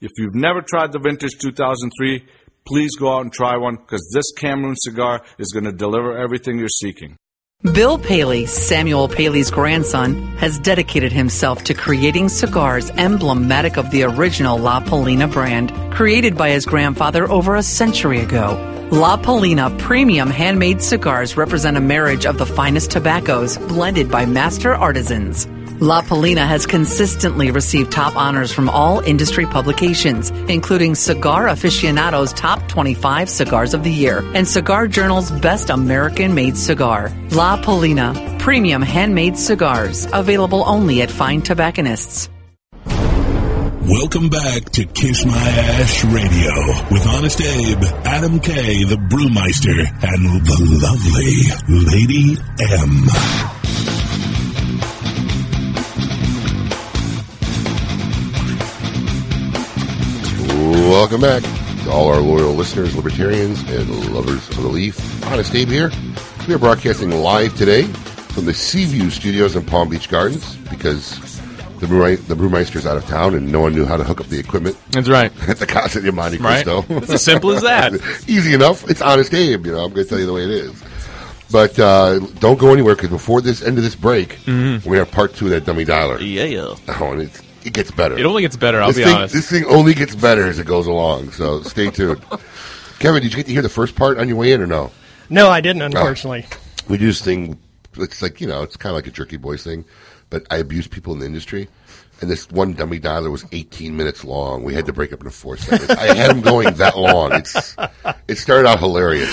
If you've never tried the Vintage 2003, please go out and try one because this Cameroon cigar is going to deliver everything you're seeking. Bill Paley, Samuel Paley's grandson, has dedicated himself to creating cigars emblematic of the original La Palina brand, created by his grandfather over a century ago. La Palina premium handmade cigars represent a marriage of the finest tobaccos blended by master artisans. La Palina has consistently received top honors from all industry publications, including Cigar Aficionado's Top 25 Cigars of the Year and Cigar Journal's Best American Made Cigar. La Palina, premium handmade cigars, available only at fine tobacconists. Welcome back to Kiss My Ash Radio with Honest Abe, Adam K, the Brewmeister, and the lovely Lady M. Welcome back to all our loyal listeners, libertarians, and lovers of the leaf. Honest Abe here. We are broadcasting live today from the Seaview Studios in Palm Beach Gardens because the, brew- the brewmeister's out of town and no one knew how to hook up the equipment. That's right. [laughs] At the Casa de Monte Right. Cristo. It's as simple as that. [laughs] Easy enough. It's Honest Abe, you know. I'm going to tell you the way it is. But uh, don't go anywhere because before this end of this break, Mhm. we're have part two of that dummy dialer. Yeah. [laughs] Oh, and it's, it gets better. It only gets better, I'll this be thing, honest. This thing only gets better as it goes along. So stay tuned. [laughs] Kevin, did you get to hear the first part on your way in or no? No, I didn't, ah. unfortunately. We do this thing. It's like you know, it's kind of like a jerky boys thing, but I abuse people in the industry. And this one dummy dialer was 18 minutes long. We had to break up into four segments. I had him going that long. It's it started out hilarious.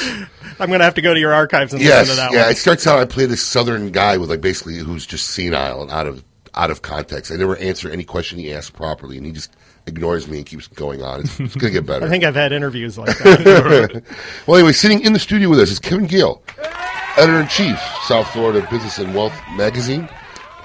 I'm going to have to go to your archives and Yes, listen to that yeah. one. It starts out. I play this southern guy with like basically who's just senile and out of out of context. I never answer any question he asks properly, and he just ignores me and keeps going on. It's, it's going to get better. [laughs] I think I've had interviews like [laughs] that. well, anyway, sitting in the studio with us is Kevin Gale, editor in chief, South Florida Business and Wealth Magazine.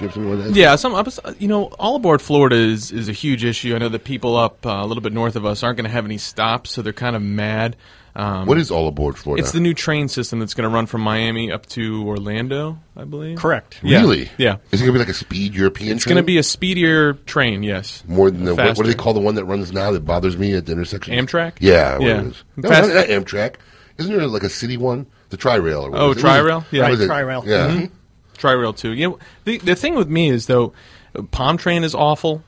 Do you have something more to add? Yeah, some you know, all aboard Florida is is a huge issue. I know that people up uh, a little bit north of us aren't going to have any stops, so they're kind of mad. Um, What is all aboard Florida? It's the new train system that's going to run from Miami up to Orlando, I believe. Correct. Yeah. Really? Yeah. Is it going to be like a speed European? Train? It's going to be a speedier train. Yes. more than the what, what do they call the one that runs now that bothers me at the intersection? Amtrak? Yeah, what Yeah. it is. No, Fast- not, not Amtrak. Isn't there like a city one? The Tri-Rail. Or what Oh. Tri-Rail? Yeah. What is it? Tri-Rail. Yeah. Mhm. Tri-Rail too. You know, the the thing with me is though, uh, Palm Train is awful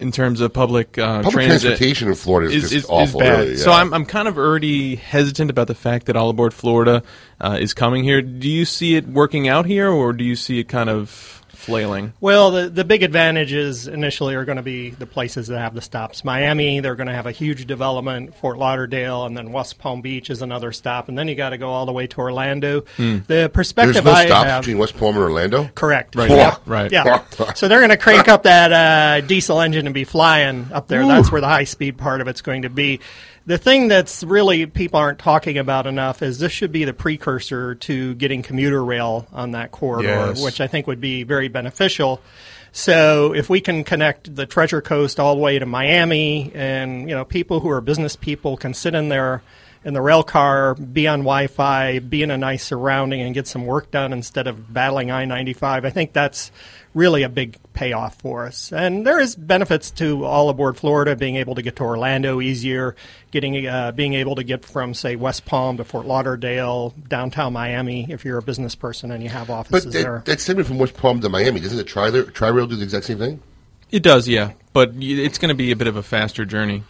in terms of public uh, Public transit. transportation in Florida is just awful, bad. really, So. I'm I'm kind of already hesitant about the fact that All Aboard Florida uh, is coming here. Do you see it working out here, or do you see it kind of flailing? Well, the the big advantages initially are going to be the places that have the stops. Miami, they're going to have a huge development. Fort Lauderdale, and then West Palm Beach is another stop, and then you got to go all the way to Orlando. Hmm. The perspective There's no I stops have, between West Palm and Orlando. Correct. Right. Yeah. [laughs] Right. Yeah. [laughs] so they're going to crank up that uh, diesel engine and be flying up there. Ooh. That's where the high speed part of it's going to be. The thing that's really people aren't talking about enough is this should be the precursor to getting commuter rail on that corridor, Yes. which I think would be very beneficial. So if we can connect the Treasure Coast all the way to Miami, and you know people who are business people can sit in their in the rail car, be on Wi-Fi, be in a nice surrounding, and get some work done instead of battling I-95. I think that's really a big payoff for us. And there is benefits to all aboard Florida, being able to get to Orlando easier, getting uh, being able to get from say West Palm to Fort Lauderdale, downtown Miami, if you're a business person and you have offices But there. that, that's similar from West Palm to Miami. Doesn't the Tri Tri-Rail do the exact same thing? It does, yeah, but it's going to be a bit of a faster journey.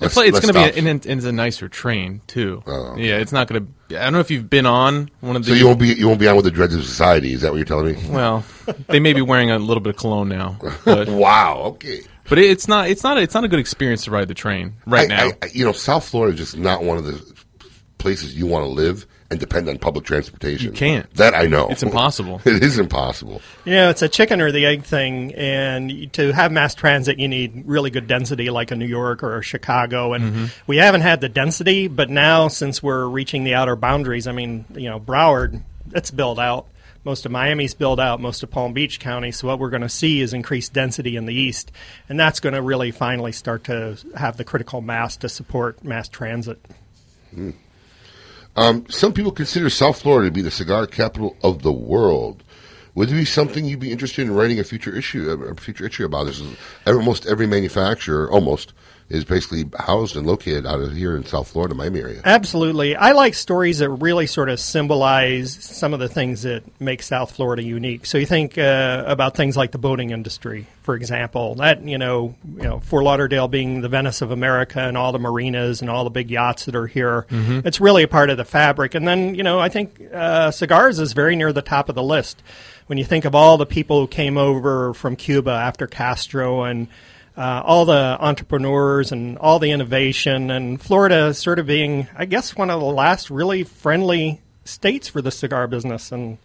Less- It's, it's going to be, stops. a, and, and it's a nicer train too. Oh, Yeah, it's not going to. I don't know if you've been on one of the. So you won't be you won't be on with the dreads of society. Is that what you're telling me? Well, they may be wearing a little bit of cologne now. But, [laughs] wow. Okay. But it, it's not. It's not. It's not a good experience to ride the train right I- now. I- I- you know, South Florida is just not one of the places you want to live and depend on public transportation. You can't. That I know. It's impossible. [laughs] it is impossible. You know, it's a chicken or the egg thing, and to have mass transit, you need really good density, like a New York or a Chicago. And Mhm. we haven't had the density, but now since we're reaching the outer boundaries, I mean, you know, Broward, it's built out. Most of Miami's built out, most of Palm Beach County. So what we're going to see is increased density in the east, and that's going to really finally start to have the critical mass to support mass transit. Hmm. Um, some people consider South Florida to be the cigar capital of the world. Would it be something you'd be interested in writing a future issue, a future issue about? This is almost every manufacturer, almost, is basically housed and located out of here in South Florida, Miami area. Absolutely. I like stories that really sort of symbolize some of the things that make South Florida unique. So you think uh, about things like the boating industry, for example. That, you know, you know, Fort Lauderdale being the Venice of America and all the marinas and all the big yachts that are here. Mhm. It's really a part of the fabric. And then, you know, I think uh, cigars is very near the top of the list. When you think of all the people who came over from Cuba after Castro and uh, all the entrepreneurs and all the innovation, and Florida sort of being, I guess, one of the last really friendly states for the cigar business. And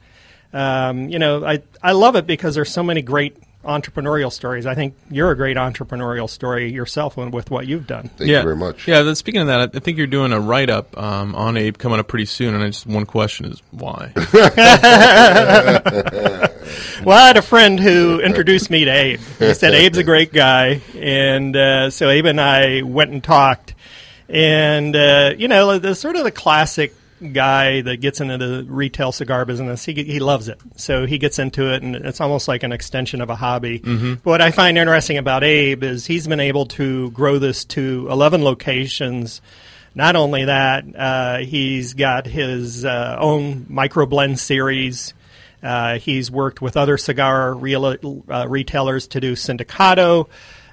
um, you know, I I love it because there's so many great entrepreneurial stories. I think you're a great entrepreneurial story yourself with with what you've done. Thank yeah. You very much. Yeah. then Speaking of that, I think you're doing a write up um, on Abe coming up pretty soon, and I just one question is why? [laughs] [laughs] well, I had a friend who introduced me to Abe. He said Abe's a great guy, and uh, so Abe and I went and talked. And uh, you know, the sort of the classic guy that gets into the retail cigar business, he he loves it. So he gets into it, and it's almost like an extension of a hobby. Mhm. But what I find interesting about Abe is he's been able to grow this to 11 locations. Not only that, uh, he's got his uh, own microblend series. Uh, he's worked with other cigar real, uh, retailers to do Sindicato,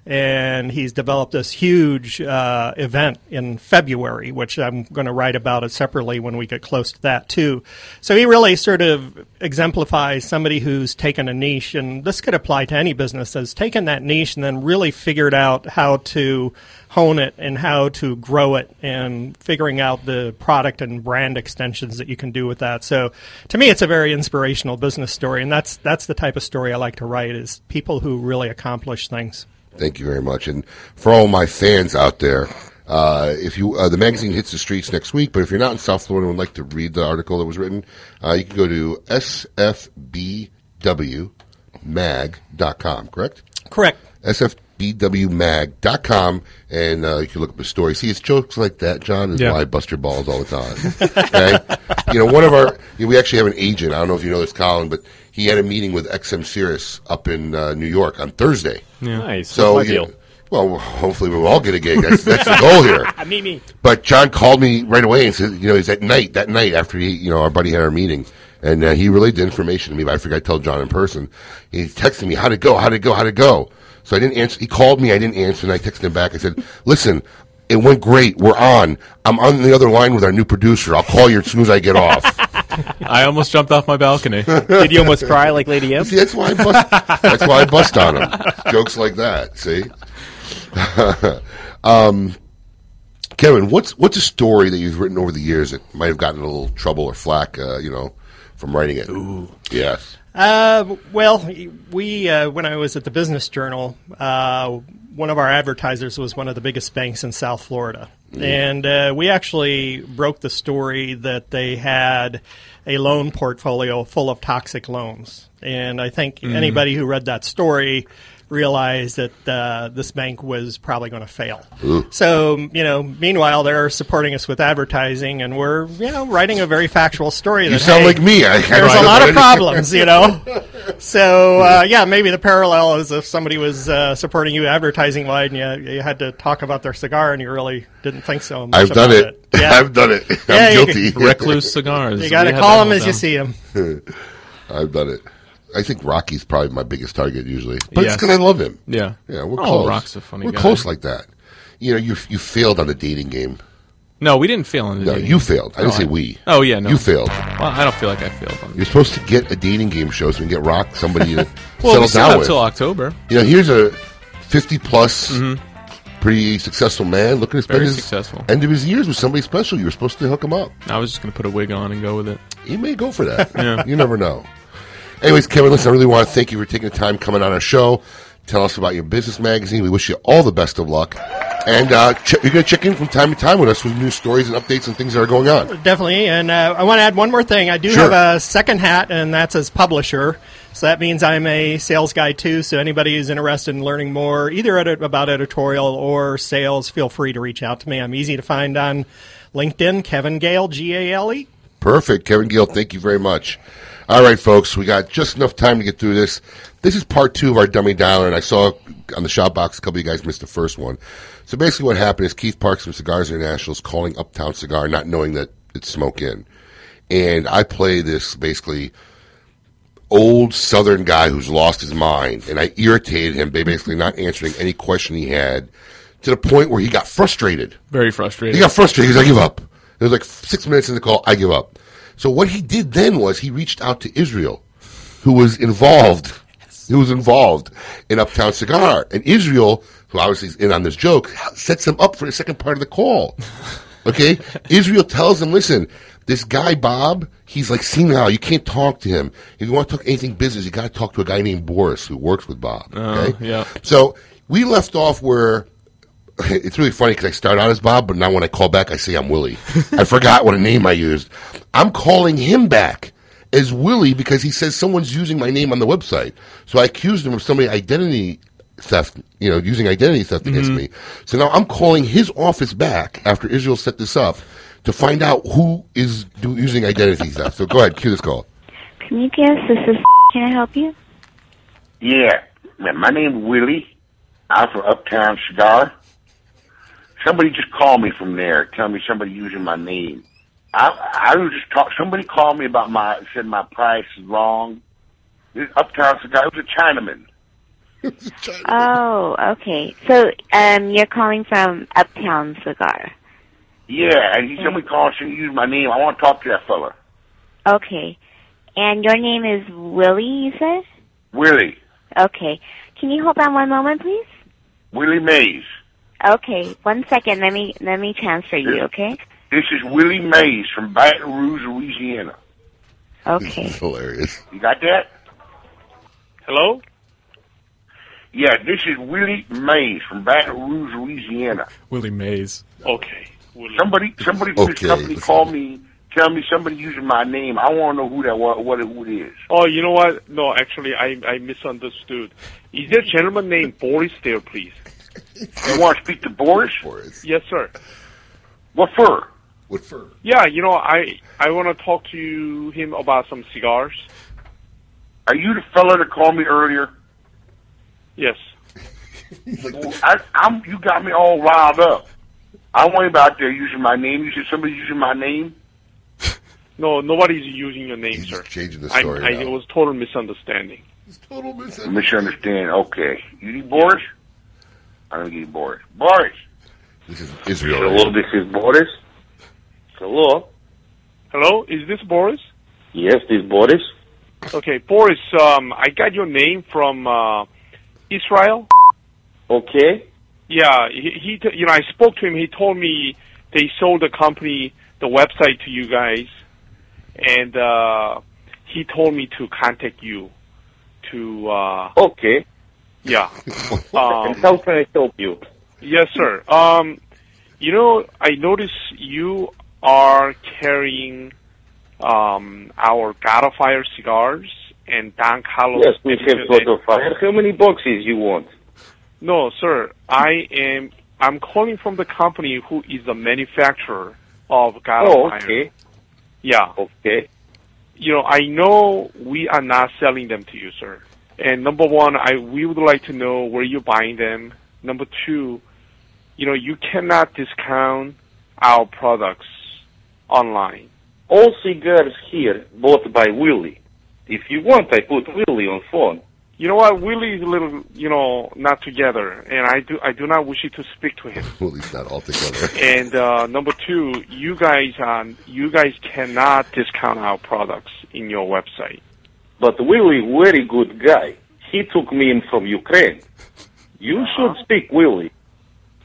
and he's developed this huge uh, event in February, which I'm going to write about it separately when we get close to that too. So he really sort of exemplifies somebody who's taken a niche, and this could apply to any business, has taken that niche and then really figured out how to hone it and how to grow it and figuring out the product and brand extensions that you can do with that. So to me it's a very inspirational business story and that's that's the type of story I like to write is people who really accomplish things. Thank you very much. And for all my fans out there, uh, if you uh, the magazine hits the streets next week, but if you're not in South Florida and would like to read the article that was written, uh, you can go to sfbwmag.com, correct? Correct. sfbwmag.com, and uh, you can look up the story. See, it's jokes like that, John, is Yeah. why I bust your balls all the time. [laughs] okay? You know, one of our, you know, we actually have an agent. I don't know if you know this, Colin, but he had a meeting with XM Sirius up in uh, New York on Thursday. Yeah. Nice. So, my you know, deal? well, hopefully we'll all get a gig. That's, that's the goal here. [laughs] Me, me. But John called me right away and said, you know, he's at night, that night after he, you know, our buddy had our meeting. And uh, he relayed the information to me, but I forgot to tell John in person. He texted me, how'd it go? How'd it go? How'd it go? So I didn't answer. He called me. I didn't answer. And I texted him back. I said, listen, it went great. We're on. I'm on the other line with our new producer. I'll call you as soon as I get off. [laughs] [laughs] I almost jumped off my balcony. [laughs] Did you almost cry like Lady M? See, that's why I bust. that's why I bust on him. Jokes like that. See. [laughs] um, Kevin, what's what's a story that you've written over the years that might have gotten a little trouble or flack, uh, you know, from writing it? Ooh. Yes. Uh, well, we uh, when I was at the Business Journal, uh, one of our advertisers was one of the biggest banks in South Florida, Mm. and uh, we actually broke the story that they had a loan portfolio full of toxic loans. And I think Mm. anybody who read that story realized that uh, this bank was probably going to fail. Ooh. So, you know, meanwhile, they're supporting us with advertising, and we're, you know, writing a very factual story. You that, sound hey, like me. I- I there's write a lot of problems, you know. [laughs] So, uh, yeah, maybe the parallel is if somebody was uh, supporting you advertising wide, and you, you had to talk about their cigar, and you really didn't think so. Much I've done about it. [laughs] I've done it. I'm Yeah, you- guilty. Recluse cigars. You got to call them all as you see them. [laughs] I've done it. I think Rocky's probably my biggest target usually, but Yes. it's because I love him. Yeah. yeah, we're Oh, close. Rock's a funny We're guy. close like that. You know, you you failed on the dating game. No, we didn't fail on the No, dating you game. failed. I didn't No, say we. Oh yeah, no, You failed. Well, I don't feel like I failed. On You're supposed to get a dating game show so we can get Rock somebody to [laughs] Well, settle down with. till October. You know, here's a 50 plus, mm-hmm. pretty successful man looking to spend Very his successful. end of his years with somebody special. You were supposed to hook him up. I was just going to put a wig on and go with it. He may go for that. [laughs] Yeah. You never know. Anyways, Kevin, listen, I really want to thank you for taking the time coming on our show. Tell us about your business magazine. We wish you all the best of luck. And uh, ch- you're going to check in from time to time with us with new stories and updates and things that are going on. Definitely, and uh, I want to add one more thing. I do Sure. have a second hat, and that's as publisher. So that means I'm a sales guy too. So anybody who's interested in learning more, either edit- about editorial or sales, feel free to reach out to me. I'm easy to find on LinkedIn. Kevin Gale, G A L E. Perfect. Kevin Gale, thank you very much. All right, folks, we got just enough time to get through this. This is part two of our dummy dialer, and I saw on the shop box a couple of you guys missed the first one. So basically, what happened is Keith Parks from Cigars International is calling Uptown Cigar, not knowing that it's Smoke Inn. And I play this basically old Southern guy who's lost his mind, and I irritated him by basically not answering any question he had to the point where he got frustrated. Very frustrated. He got frustrated because I give up. It was like six minutes in the call. I give up. So what he did then was he reached out to Israel, who was involved. yes. Who was involved in Uptown Cigar, and Israel, who obviously is in on this joke, sets him up for the second part of the call. Okay, [laughs] Israel tells him, "Listen, this guy Bob, he's like senile. You can't talk to him. If you want to talk anything business, you got to talk to a guy named Boris who works with Bob." Oh, Okay, yeah. so we left off where [laughs] it's really funny because I start out as Bob, but now when I call back, I say I'm Willie. I forgot what a name I used. I'm calling him back as Willie because he says someone's using my name on the website. So I accused him of somebody identity theft, you know, using identity theft against Mhm. me. So now I'm calling his office back after Israel set this up to find out who is do, using identity theft. So go ahead, cue this call. Prometheus, this is. [laughs] Can I help you? Yeah, man, my name's Willie. I'm from Uptown Cigar. Somebody just called me from there, tell me somebody using my name. I I was just talk. Somebody called me about my said my price is wrong. This Uptown Cigar. [laughs] It was a Chinaman. Oh, okay. So, um, you're calling from Uptown Cigar. Yeah, and he somebody called and use my name. I want to talk to that fella, Okay. And your name is Willie, you said? Willie. Okay. Can you hold on one moment, please? Willie Mays. Okay. One second. Let me let me transfer you. Okay. This is Willie Mays from Baton Rouge, Louisiana. Okay. hilarious. You got that? Hello? Yeah, this is Willie Mays from Baton Rouge, Louisiana. Willie Mays. Okay. Somebody, somebody from this Okay, company listen. called me, tell me somebody using my name. I want to know who that was, what it, who it is. Oh, you know what? No, actually, I I misunderstood. Is there a gentleman named Boris there, please? You want to speak to Boris? Boris. Yes, sir. What for? What for? Yeah, you know, I I want to talk to him about some cigars. Are you the fella that called me earlier? Yes. Well, I, I'm, you got me all riled up. I want him out there using my name. You said somebody using my name? No, nobody's using your name, sir. changing the story I, now. it was total misunderstanding. Total misunderstanding. Misunderstand. Okay. You need Boris? I'm going to get Boris. Boris! This is Israel. Hello, this is Boris. Hello. Hello, is this Boris? Yes, this is Boris. Okay, Boris. Um, I got your name from uh, Israel. Okay. Yeah, he, he t- you know I spoke to him. He told me they sold the company the website to you guys, and uh, he told me to contact you. To uh, Okay. Yeah. [laughs] Um, how can I help you? Yes, sir. Um, you know, I notice you are carrying um, our God of Fire cigars, and Don Carlos. Yes, we have got the fire. How many boxes you want? No, sir. I am. I'm calling from the company who is the manufacturer of Gallo Oh, iron. okay. Yeah. Okay. You know, I know we are not selling them to you, sir. And number one, I we would like to know where you're buying them. Number two, you know, you cannot discount our products online. All cigars here bought by Willie. If you want, I put Willie on phone. You know what? Willie is a little, you know, not together, and I do I do not wish you to speak to him. Well, at least not all together. [laughs] And uh, number two, you guys um, you guys cannot discount our products in your website. But Willie, very good guy. He took me in from Ukraine. You uh-huh. should speak Willie.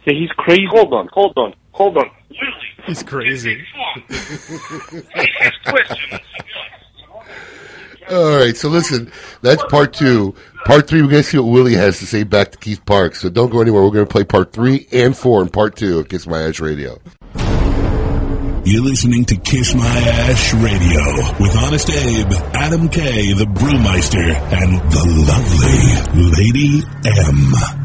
Yeah, he's crazy. Hold on, hold on, hold on. Willie, He's crazy. All right, so listen, that's part two. Part three, we're going to see what Willie has to say back to Keith Parks. So don't go anywhere. We're going to play part three and four in part two of Kiss My Ash Radio. You're listening to Kiss My Ash Radio with Honest Abe, Adam K, the Brewmeister, and the lovely Lady M.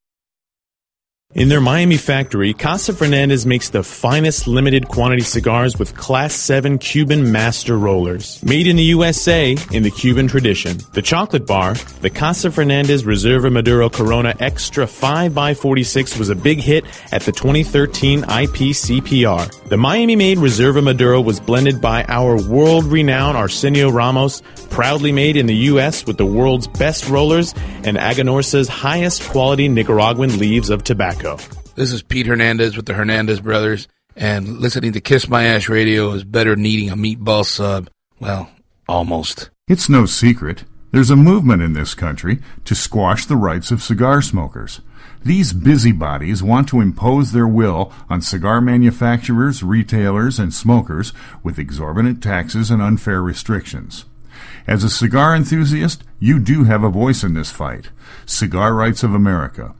In their Miami factory, Casa Fernandez makes the finest limited quantity cigars with Class 7 Cuban master rollers. Made in the USA in the Cuban tradition. The chocolate bar, the Casa Fernandez Reserva Maduro Corona Extra 5x46 was a big hit at the 2013 IPCPR. The Miami made Reserva Maduro was blended by our world renowned Arsenio Ramos, proudly made in the U.S. with the world's best rollers and Aganorsa's highest quality Nicaraguan leaves of tobacco. This is Pete Hernandez with the Hernandez Brothers, and listening to Kiss My Ash Radio is better than eating a meatball sub. Well, almost. It's no secret. There's a movement in this country to squash the rights of cigar smokers. These busybodies want to impose their will on cigar manufacturers, retailers, and smokers with exorbitant taxes and unfair restrictions. As a cigar enthusiast, you do have a voice in this fight. Cigar Rights of America.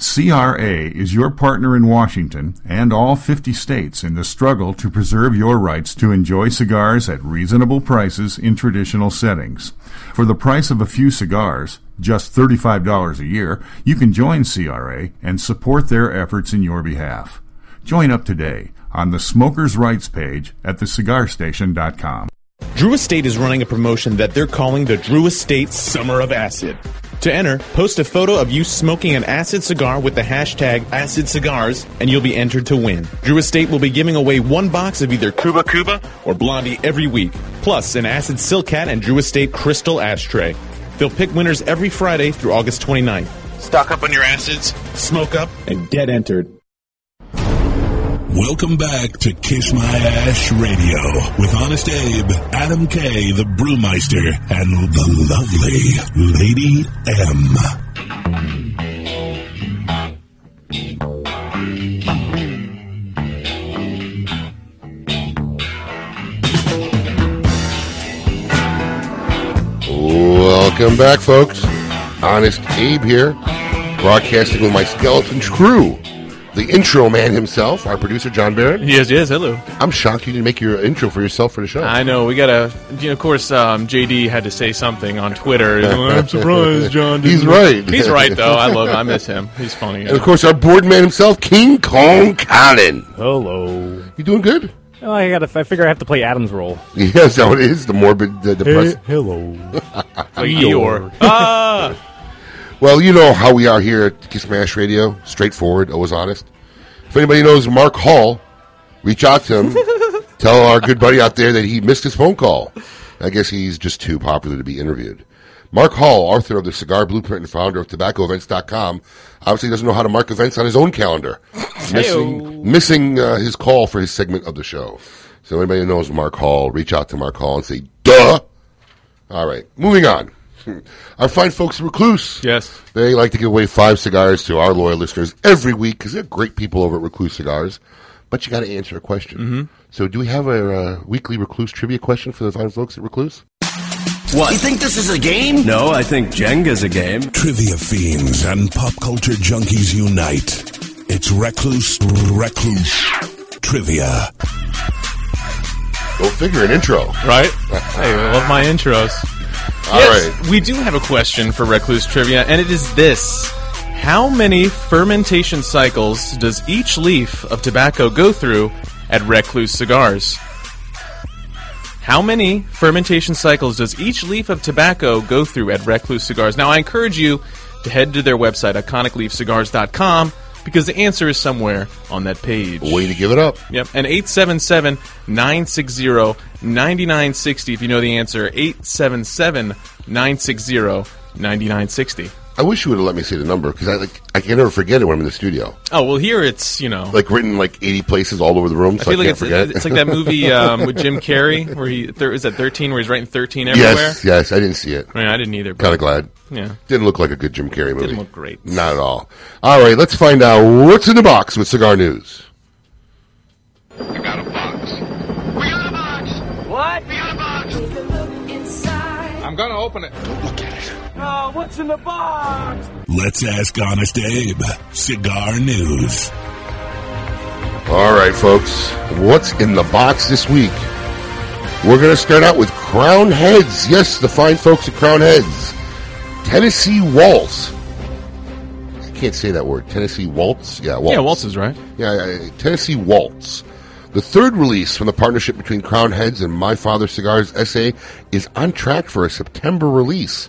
CRA is your partner in Washington and all 50 states in the struggle to preserve your rights to enjoy cigars at reasonable prices in traditional settings. For the price of a few cigars, just $35 a year, you can join CRA and support their efforts in your behalf. Join up today on the Smokers' Rights page at thecigarstation.com. Drew Estate is running a promotion that they're calling the Drew Estate Summer of Acid. To enter, post a photo of you smoking an acid cigar with the hashtag Acid Cigars, and you'll be entered to win. Drew Estate will be giving away one box of either Kuba Kuba or Blondie every week, plus an Acid Silk hat and Drew Estate Crystal Ashtray. They'll pick winners every Friday through August 29th. Stock up on your acids, smoke up, and get entered. Welcome back to Kiss My Ash Radio with Honest Abe, Adam K, the Brewmeister, and the lovely Lady M. Welcome back, folks. Honest Abe here, broadcasting with my skeleton crew. The intro man himself, our producer John Barrett. Yes, yes, hello. I'm shocked you didn't make your intro for yourself for the show. I know we gotta. You know, of course, um, JD had to say something on Twitter. [laughs] I'm surprised, John. He's didn't- right. He's right, though. I love. him. I miss him. He's funny. And of course, our board man himself, King Kong Conan. Hello. You doing good? Oh, I got. I figure I have to play Adam's role. [laughs] Yes, how it is. The morbid, the depressed. hello. [laughs] Eeyore. Ah! Well, you know how we are here at Kiss Mash Radio. Straightforward, always honest. If anybody knows Mark Hall, reach out to him. [laughs] Tell our good buddy out there that he missed his phone call. I guess he's just too popular to be interviewed. Mark Hall, author of the Cigar Blueprint and founder of TobaccoEvents.com, obviously doesn't know how to mark events on his own calendar. missing missing uh, his call for his segment of the show. So anybody who knows Mark Hall, reach out to Mark Hall and say, duh! All right, moving on. Our fine folks at Recluse. Yes. They like to give away five cigars to our loyal listeners every week because they're great people over at Recluse Cigars. But you got to answer a question. Mhm. So, do we have a uh, weekly Recluse trivia question for the fine folks at Recluse? What? You think this is a game? No, I think Jenga's a game. Trivia fiends and pop culture junkies unite. It's Recluse Recluse Trivia. Go figure an intro. Right? [laughs] hey, I love my intros. All yes, we do have a question for Recluse Trivia, and it is this. How many fermentation cycles does each leaf of tobacco go through at Recluse Cigars? How many fermentation cycles does each leaf of tobacco go through at Recluse Cigars? Now, I encourage you to head to their website, iconicleafcigars.com, because the answer is somewhere on that page. Way to give it up. Yep, and 877 960 9960 if you know the answer. 877 960 9960. I wish you would have let me see the number because I like I can never forget it when I'm in the studio. Oh, well, here it's, you know. Like written like 80 places all over the room, I so I, feel like can't it's, forget it's like that movie [laughs] um, with Jim Carrey where he there is that thirteen where he's writing thirteen everywhere. Yes, yes, I didn't see it. I, mean, I didn't either. Kind of glad. Yeah. Didn't look like a good Jim Carrey movie. Didn't look great. Not at all. All right, let's find out what's in the box with cigar news. I got a box. We got a box. What? We got a box. I'm gonna open it. Oh, what's in the box? Let's ask Honest Abe. Cigar news. All right, folks, what's in the box this week? We're going to start out with Crown Heads. Yes, the fine folks at Crown Heads. Tennessee Waltz. I can't say that word. Tennessee Waltz? Yeah, Waltz. Yeah, Waltz is right. Yeah, yeah, yeah, Tennessee Waltz. The third release from the partnership between Crown Heads and My Father Cigars SA is on track for a September release.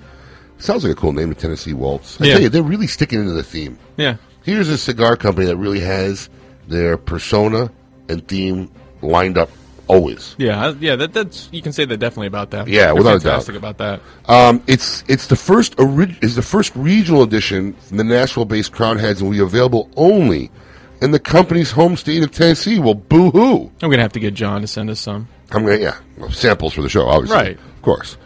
Sounds like a cool name, the Tennessee Waltz. I Yeah. tell you, they're really sticking into the theme. Yeah. Here's a cigar company that really has their persona and theme lined up always. Yeah, yeah, that, that's you can say that definitely about that. Yeah, They're without a doubt. about that. Um, it's it's the first orig- is the first regional edition from the Nashville-based Crown Heads and will be available only in the company's home state of Tennessee. Well, boo hoo! I'm gonna have to get John to send us some. I'm gonna yeah samples for the show, obviously. Right. of course.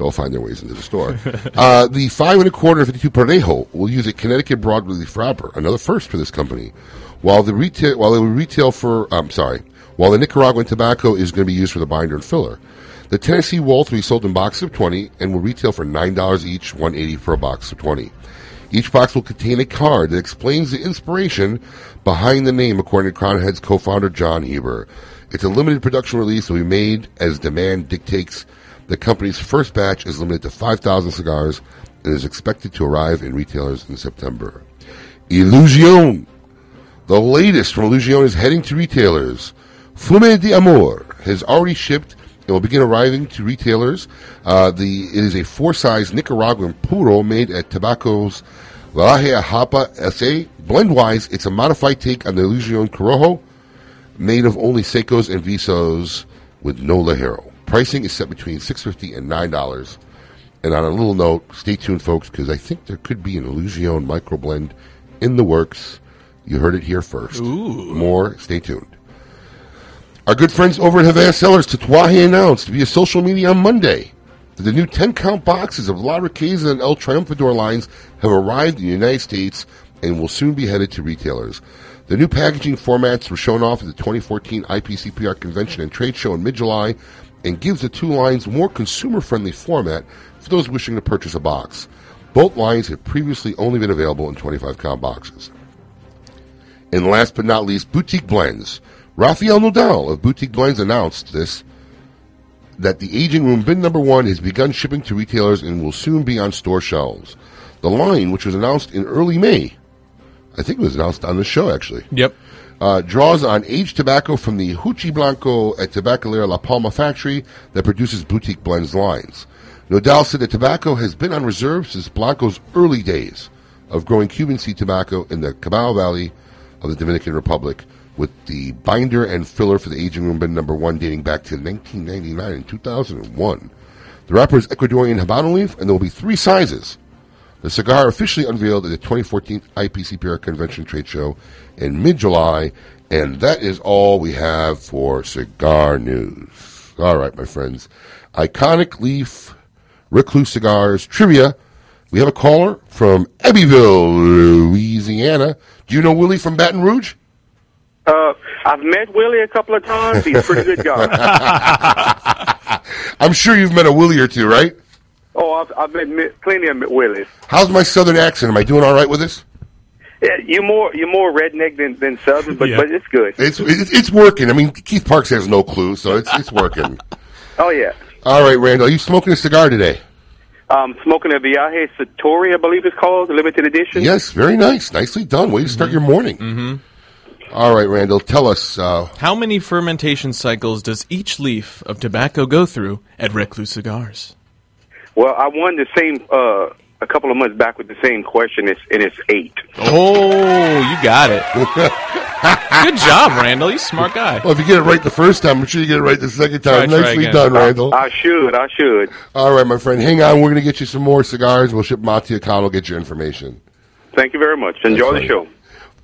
They'll find their ways into the store. [laughs] uh, the five and a quarter 52 Parejo will use a Connecticut broadleaf wrapper, another first for this company. While the retail, while it will retail for, I'm sorry, while the Nicaraguan tobacco is going to be used for the binder and filler. The Tennessee Waltz will be sold in boxes of 20 and will retail for $9 each, 180 for a box of 20. Each box will contain a card that explains the inspiration behind the name, according to Crown Head's co-founder Jon Huber. It's a limited production release that will be made as demand dictates. The company's first batch is limited to 5,000 cigars and is expected to arrive in retailers in September. Illusion. The latest from Illusion is heading to retailers. Fume de Amor has already shipped and will begin arriving to retailers. Uh, the it is a four-size Nicaraguan puro made at Tobacco's Valaje Japa SA. Blend-wise, it's a modified take on the Illusion Corojo, made of only secos and visos with no ligero. Pricing is set between six fifty and nine dollars. And on a little note, stay tuned, folks, because I think there could be an Illusion microblend in the works. You heard it here first. More, stay tuned. Our good friends over at Havana Cellars, Tatuaje announced via social media on Monday that the new 10 count boxes of La Riqueza and El Triunfador lines have arrived in the United States and will soon be headed to retailers. The new packaging formats were shown off at the 2014 IPCPR convention and trade show in mid July and gives the two lines more consumer friendly format for those wishing to purchase a box. Both lines had previously only been available in 25 count boxes. And last but not least, Boutique Blends. Rafael Nodal of Boutique Blends announced this that the aging room bin number one has begun shipping to retailers and will soon be on store shelves. The line, which was announced in early May, I think it was announced on the show actually. Yep. Uh, draws on aged tobacco from the Jochy Blanco at Tabacalera La Palma factory that produces boutique blends lines. Nodal said that tobacco has been on reserve since Blanco's early days of growing Cuban seed tobacco in the Cibao Valley of the Dominican Republic, with the binder and filler for the aging room bin number one dating back to 1999 and 2001. The wrapper is Ecuadorian Habano leaf, and there will be three sizes. The cigar officially unveiled at the 2014 IPCPR Convention Trade Show in mid-July, and that is all we have for cigar news. All right, my friends. Iconic Leaf, Recluse Cigars, Trivia. We have a caller from Abbeville, Louisiana. Do you know Willie from Baton Rouge? Uh, I've met Willie a couple of times. He's a pretty good guy. [laughs] I'm sure you've met a Willie or two, right? oh, I've, I've met plenty of Willies. How's my southern accent? Am I doing all right with this? Yeah, you're more you're more redneck than, than southern, but Yeah. but it's good. It's it's it's working. I mean, Keith Parks has no clue, so it's it's working. [laughs] Oh yeah. all right, Randall, are you smoking a cigar today? Um, smoking a Viaje Satori, I believe it's called, the limited edition. Yes, very nice, nicely done. Way to start your morning. Mm-hmm. All right, Randall, tell us. Uh, How many fermentation cycles does each leaf of tobacco go through at Recluse Cigars? Well, I won the same uh, a couple of months back with the same question, it's, and it's eight. Oh, you got it. [laughs] Good job, Randall. You smart guy. well, if you get it right the first time, I'm sure you get it right the second time. Try- try nicely again. done, Randall. I should, I should. All right, my friend, hang on. We're going to get you some more cigars. We'll ship them out to you. Con will get your information. Thank you very much. Enjoy the show.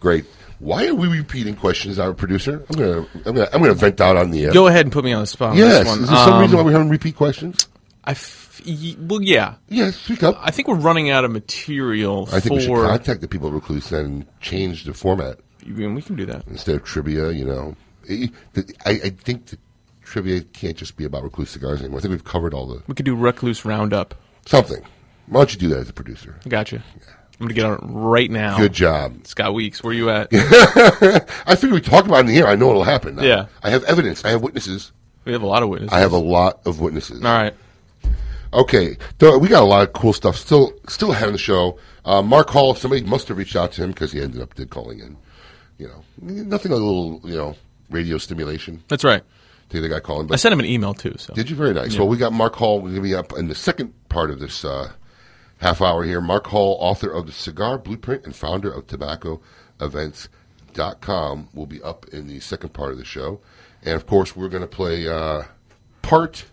Great. Why are we repeating questions, our producer? I'm gonna, I'm gonna, I'm gonna vent out on the air. Go ahead and put me on the spot. on Yes. this one. Is there some Um, reason why we're having repeat questions? I f- y- well, yeah. Yes, speak up. I think we're running out of material I think we should for. contact the people at Recluse and change the format. You mean we can do that? instead of trivia. You know, I, I I think the trivia can't just be about Recluse cigars anymore. I think we've covered all the We could do Recluse Roundup. something. Why don't you do that as a producer? Gotcha. I'm gonna get on it right now. Good job. Scott Weeks. Where are you at? [laughs] I figure we talk about it in the air. I know it'll happen. Now. Yeah. I have evidence. I have witnesses. We have a lot of witnesses. I have a lot of witnesses. All right. Okay, so we got a lot of cool stuff still still ahead of the show. Uh, Mark Hall, somebody must have reached out to him because he ended up did calling in. You know, nothing like a little you know radio stimulation. That's right. To the guy calling. I sent him an email too. So Did you? Very nice. Yeah. Well, we got Mark Hall. We're going to be up in the second part of this uh, half hour here. Mark Hall, author of the Cigar Blueprint and founder of TobaccoEvents.com, will be up in the second part of the show. And of course, we're going to play uh, part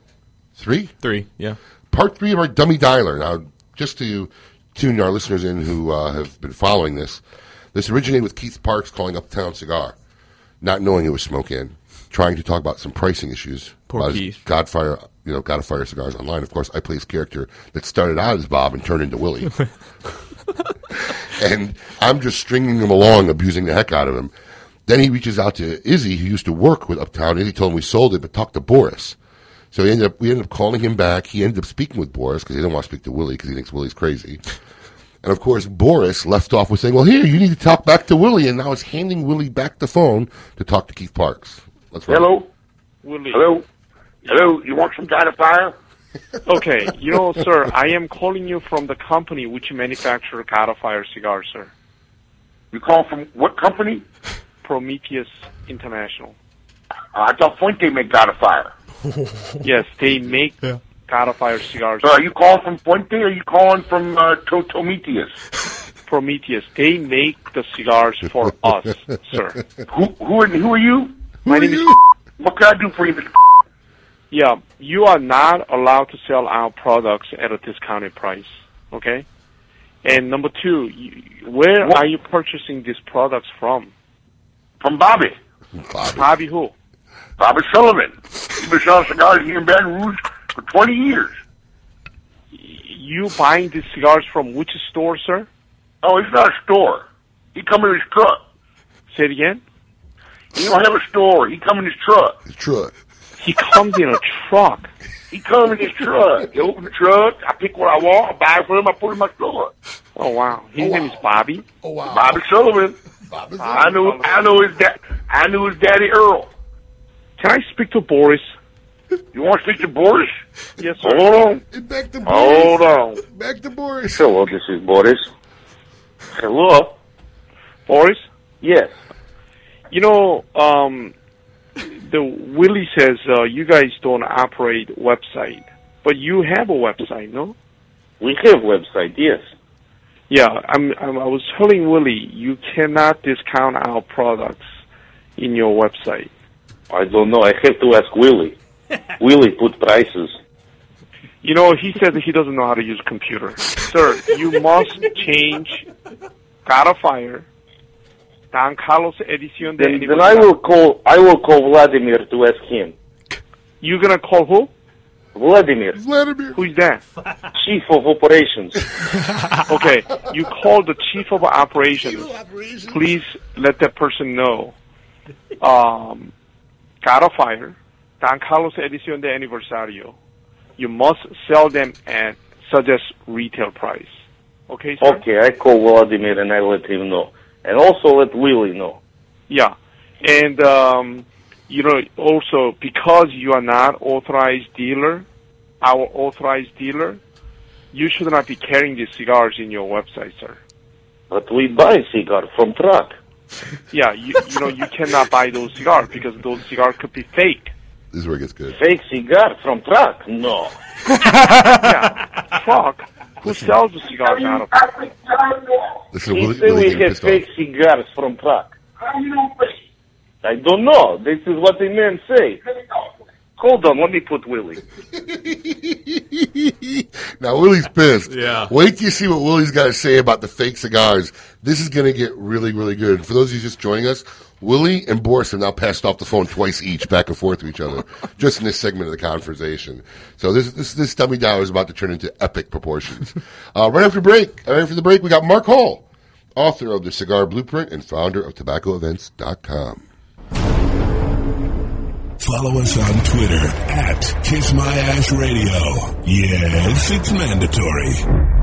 three. Three, yeah. Part three of our dummy dialer. Now, just to tune our listeners in who uh, have been following this, this originated with Keith Parks calling Uptown Cigar, not knowing it was Smoke Inn, trying to talk about some pricing issues. Poor about Keith. Godfire, you know, Godfire cigars online. Of course, I play his character that started out as Bob and turned into Willie. [laughs] [laughs] and I'm just stringing him along, abusing the heck out of him. Then he reaches out to Izzy, who used to work with Uptown. Izzy told him we sold it, but talked to Boris. So he ended up, we ended up calling him back. He ended up speaking with Boris because he didn't want to speak to Willie because he thinks Willie's crazy. And of course, Boris left off with saying, "Well, here you need to talk back to Willie," and now is handing Willie back the phone to talk to Keith Parks. Let's roll. Hello? Willie. Hello? Hello? You want some kind of fire? [laughs] okay, you know, sir, I am calling you from the company which manufactures God of Fire cigars, sir. You call from what company? Prometheus International. I thought Fuente made God of Fire. [laughs] yes, they make God of Fire cigars. So are you calling from Fuente or are you calling from uh, to- Prometheus? [laughs] Prometheus. They make the cigars for us, [laughs] sir. Who, who, are, who are you? My name is. What can I do for you, Mr. Yeah, you are not allowed to sell our products at a discounted price. Okay. And number two, you, where What? are you purchasing these products from? From Bobby. Bobby. Bobby who? Bobby Sullivan. He's been selling cigars here in Baton Rouge for 20 years. You buying these cigars from which store, sir? Oh, it's not a store. He come in his truck. Say it again. He don't have a store. He come in his truck. His truck. He comes in a truck. He come in his truck. He open the truck. I pick what I want. I buy it for him. I put it in my store. Oh wow. His oh, name is Bobby. Oh wow. Bobby Sullivan. I knew. I know his dad. I knew his daddy Earl. Can I speak to Boris? You want to speak to Boris? Yes, sir. Hold on. Back to Boris. Hold on. Back to Boris. Hello, this is Boris. Hello. Boris? Yes. You know, um, the Willie says uh, you guys don't operate website, but you have a website, no? We have website, yes. Yeah, I'm, I'm, I was telling Willie you cannot discount our products in your website. I don't know. I have to ask Willie. [laughs] Willie put prices. You know, he said that he doesn't know how to use a computer. Sir, you must change God of Fire, Don Carlos Edición Then, then I will call. I will call Vladimir to ask him. You gonna call who? Vladimir. Vladimir. Who's that? Chief of Operations. [laughs] okay, you call the chief of operations. chief of operations. Please let that person know. Um, God of Fire, Don Carlos Edición de Aniversario. You must sell them at suggest retail price. Okay, sir? Okay, I call Vladimir and I let him know, and also let Willie know. Yeah, and um, you know also because you are not authorized dealer, our authorized dealer, you should not be carrying these cigars in your website, sir. But we buy cigar from truck. Yeah, you you know you cannot buy those cigars because those cigars could be fake. This is where it gets good. Fake cigar from truck? No. [laughs] yeah, truck. Who sells the cigars out of? Listen, he Willie- said we getting have pissed fake cigars from truck. I don't know. This is what the man say. Hold on, let me put Willie. [laughs] Now Willie's pissed. Yeah. Wait till you see what Willie's got to say about the fake cigars. This is going to get really, really good. For those of you just joining us, Willie and Boris have now passed off the phone twice each, back and forth to each other, [laughs] just in this segment of the conversation. So this this this dummy down is about to turn into epic proportions. [laughs] uh, right after break, right after the break, we got Mark Hall, author of the Cigar Blueprint and founder of TobaccoEvents.com. Follow us on Twitter at Kiss My Ash Radio. Yes, it's mandatory.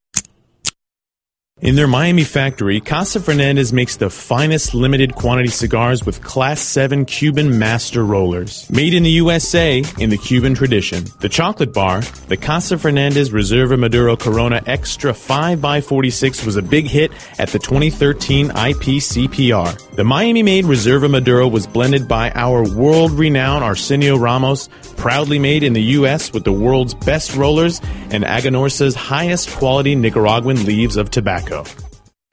In their Miami factory, Casa Fernandez makes the finest limited quantity cigars with Class 7 Cuban master rollers. Made in the USA in the Cuban tradition. The chocolate bar, the Casa Fernandez Reserva Maduro Corona Extra 5x46 was a big hit at the 2013 IPCPR. The Miami made Reserva Maduro was blended by our world renowned Arsenio Ramos, proudly made in the U.S. with the world's best rollers and Aganorsa's highest quality Nicaraguan leaves of tobacco.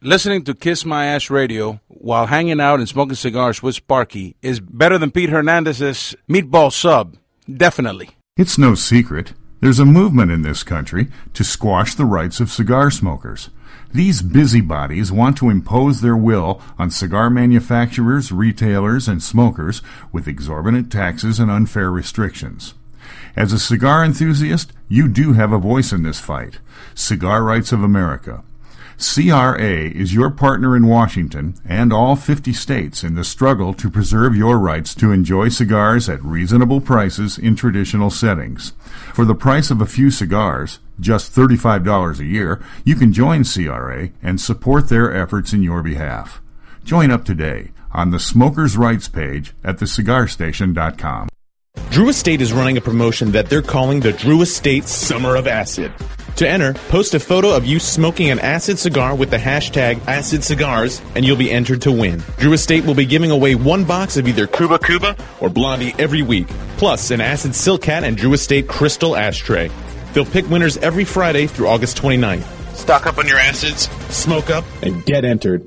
Listening to Kiss My Ash Radio while hanging out and smoking cigars with Sparky is better than Pete Hernandez's meatball sub. Definitely. It's no secret. There's a movement in this country to squash the rights of cigar smokers. These busybodies want to impose their will on cigar manufacturers, retailers, and smokers with exorbitant taxes and unfair restrictions. As a cigar enthusiast, you do have a voice in this fight. Cigar Rights of America. CRA is your partner in Washington and all 50 states in the struggle to preserve your rights to enjoy cigars at reasonable prices in traditional settings. For the price of a few cigars, just $35 a year, you can join CRA and support their efforts in your behalf. Join up today on the Smokers' Rights page at thecigarstation.com. Drew Estate is running a promotion that they're calling the Drew Estate Summer of Acid. To enter, post a photo of you smoking an acid cigar with the hashtag Acid Cigars, and you'll be entered to win. Drew Estate will be giving away one box of either Kuba Kuba or Blondie every week, plus an Acid Silk Hat and Drew Estate Crystal Ashtray. They'll pick winners every Friday through August 29th. Stock up on your acids, smoke up, and get entered.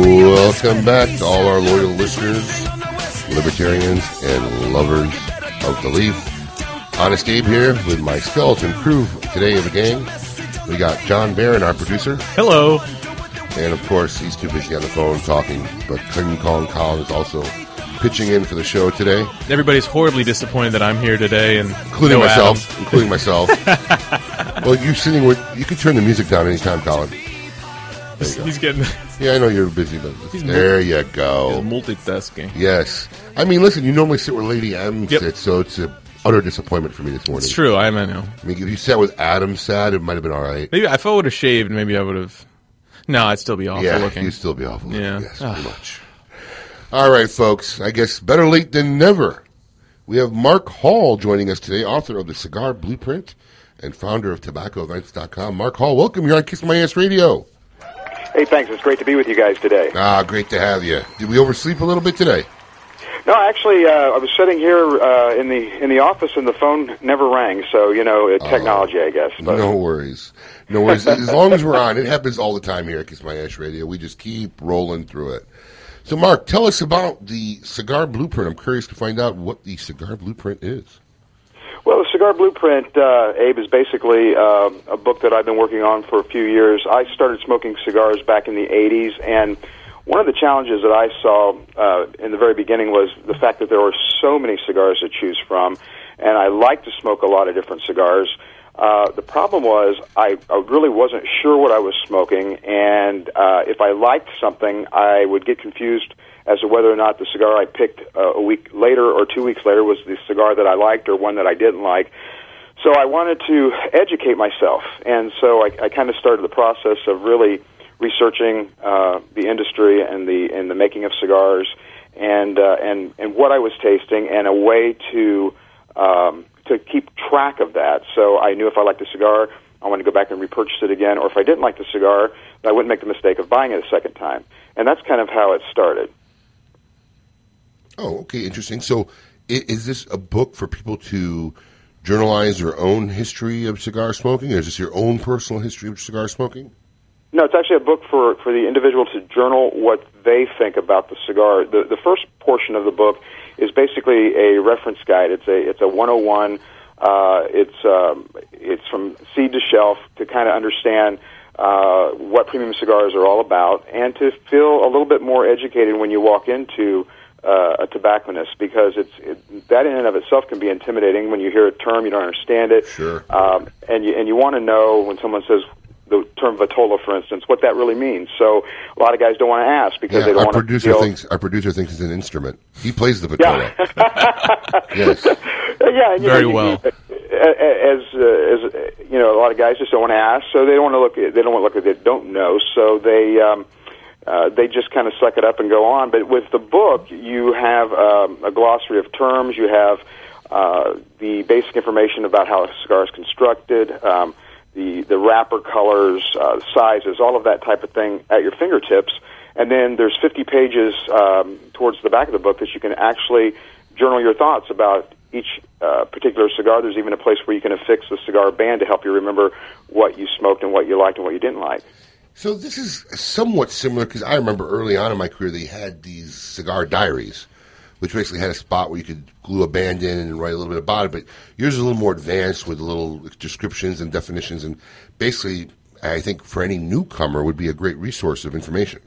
Welcome back to all our loyal listeners, libertarians, and lovers of the leaf. Honest Abe here with my skeleton crew today of the gang. We got John Barron, our producer. Hello. And of course, he's too busy on the phone talking, but King Kong Colin is also pitching in for the show today, Everybody's horribly disappointed that I'm here today, and including no myself. Adam. Including myself. [laughs] well, you're sitting with. You can turn the music down anytime, Colin. Go. He's getting. [laughs] Yeah, I know you're busy, but He's there mul- you go. He's multitasking. Yes. I mean, listen, you normally sit where Lady M sits, so it's a utter disappointment for me this morning. It's true. I know. I mean, if you sat with Adam sad, it might have been all right. Maybe if I would have shaved, maybe I would have. No, I'd still be awful yeah, looking. you'd still be awful. looking, Yeah. Yes, pretty much. All right, folks. I guess better late than never. We have Mark Hall joining us today, author of The Cigar Blueprint and founder of TobaccoEvents.com. Mark Hall, welcome. You're on Kiss My Ass Radio. Hey, thanks. It's great to be with you guys today. Ah, great to have you. Did we oversleep a little bit today? No, actually, uh, I was sitting here uh, in the in the office, and the phone never rang. So you know, uh, technology, I guess. But No worries. No worries. as long as we're on, it happens all the time here at Kiss My Ash Radio. We just keep rolling through it. So, Mark, tell us about the Cigar Blueprint. I'm curious to find out what the Cigar Blueprint is. Well, the Cigar Blueprint, uh, Abe, is basically uh, a book that I've been working on for a few years. I started smoking cigars back in the 80s, and one of the challenges that I saw uh, in the very beginning was the fact that there were so many cigars to choose from, and I like to smoke a lot of different cigars. Uh, the problem was I, I really wasn't sure what I was smoking, and uh, if I liked something, I would get confused as to whether or not the cigar I picked uh, a week later or two weeks later was the cigar that I liked or one that I didn't like. So I wanted to educate myself, and so I, I kind of started the process of really researching uh, the industry and the and the making of cigars, and uh, and and what I was tasting, and a way to um, to keep track of that. So I knew if I liked a cigar, I wanted to go back and repurchase it again, or if I didn't like the cigar, I wouldn't make the mistake of buying it a second time. And that's kind of how it started. Oh, okay, interesting. So, is this a book for people to journalize their own history of cigar smoking, or is this your own personal history of cigar smoking? No, it's actually a book for, for the individual to journal what they think about the cigar. The, the first portion of the book is basically a reference guide. It's a it's a 101. Uh, it's um, it's from seed to shelf to kind of understand uh, what premium cigars are all about, and to feel a little bit more educated when you walk into uh, a tobacconist because it's it, that in and of itself can be intimidating when you hear a term you don't understand it. Sure. Um, and you and you want to know when someone says the term vitola, for instance, what that really means. So a lot of guys don't want to ask because they don't our want to producer feel. thinks our producer thinks it's an instrument. He plays the vitola. [laughs] yes. [laughs] yeah, and, you Very know, well. you- As uh, as uh, you know, a lot of guys just don't want to ask, so they don't want to look. At, they don't want to look at. They don't know, so they um, uh, they just kind of suck it up and go on. But with the book, you have um, a glossary of terms. You have uh, the basic information about how a cigar is constructed. Um, the the wrapper colors, uh, sizes, all of that type of thing at your fingertips. And then there's 50 pages um, towards the back of the book that you can actually journal your thoughts about each uh, particular cigar. There's even a place where you can affix the cigar band to help you remember what you smoked and what you liked and what you didn't like. So this is somewhat similar because I remember early on in my career they had these cigar diaries, which basically had a spot where you could glue a band in and write a little bit about it. But yours is a little more advanced with little descriptions and definitions, and basically, I think for any newcomer would be a great resource of information.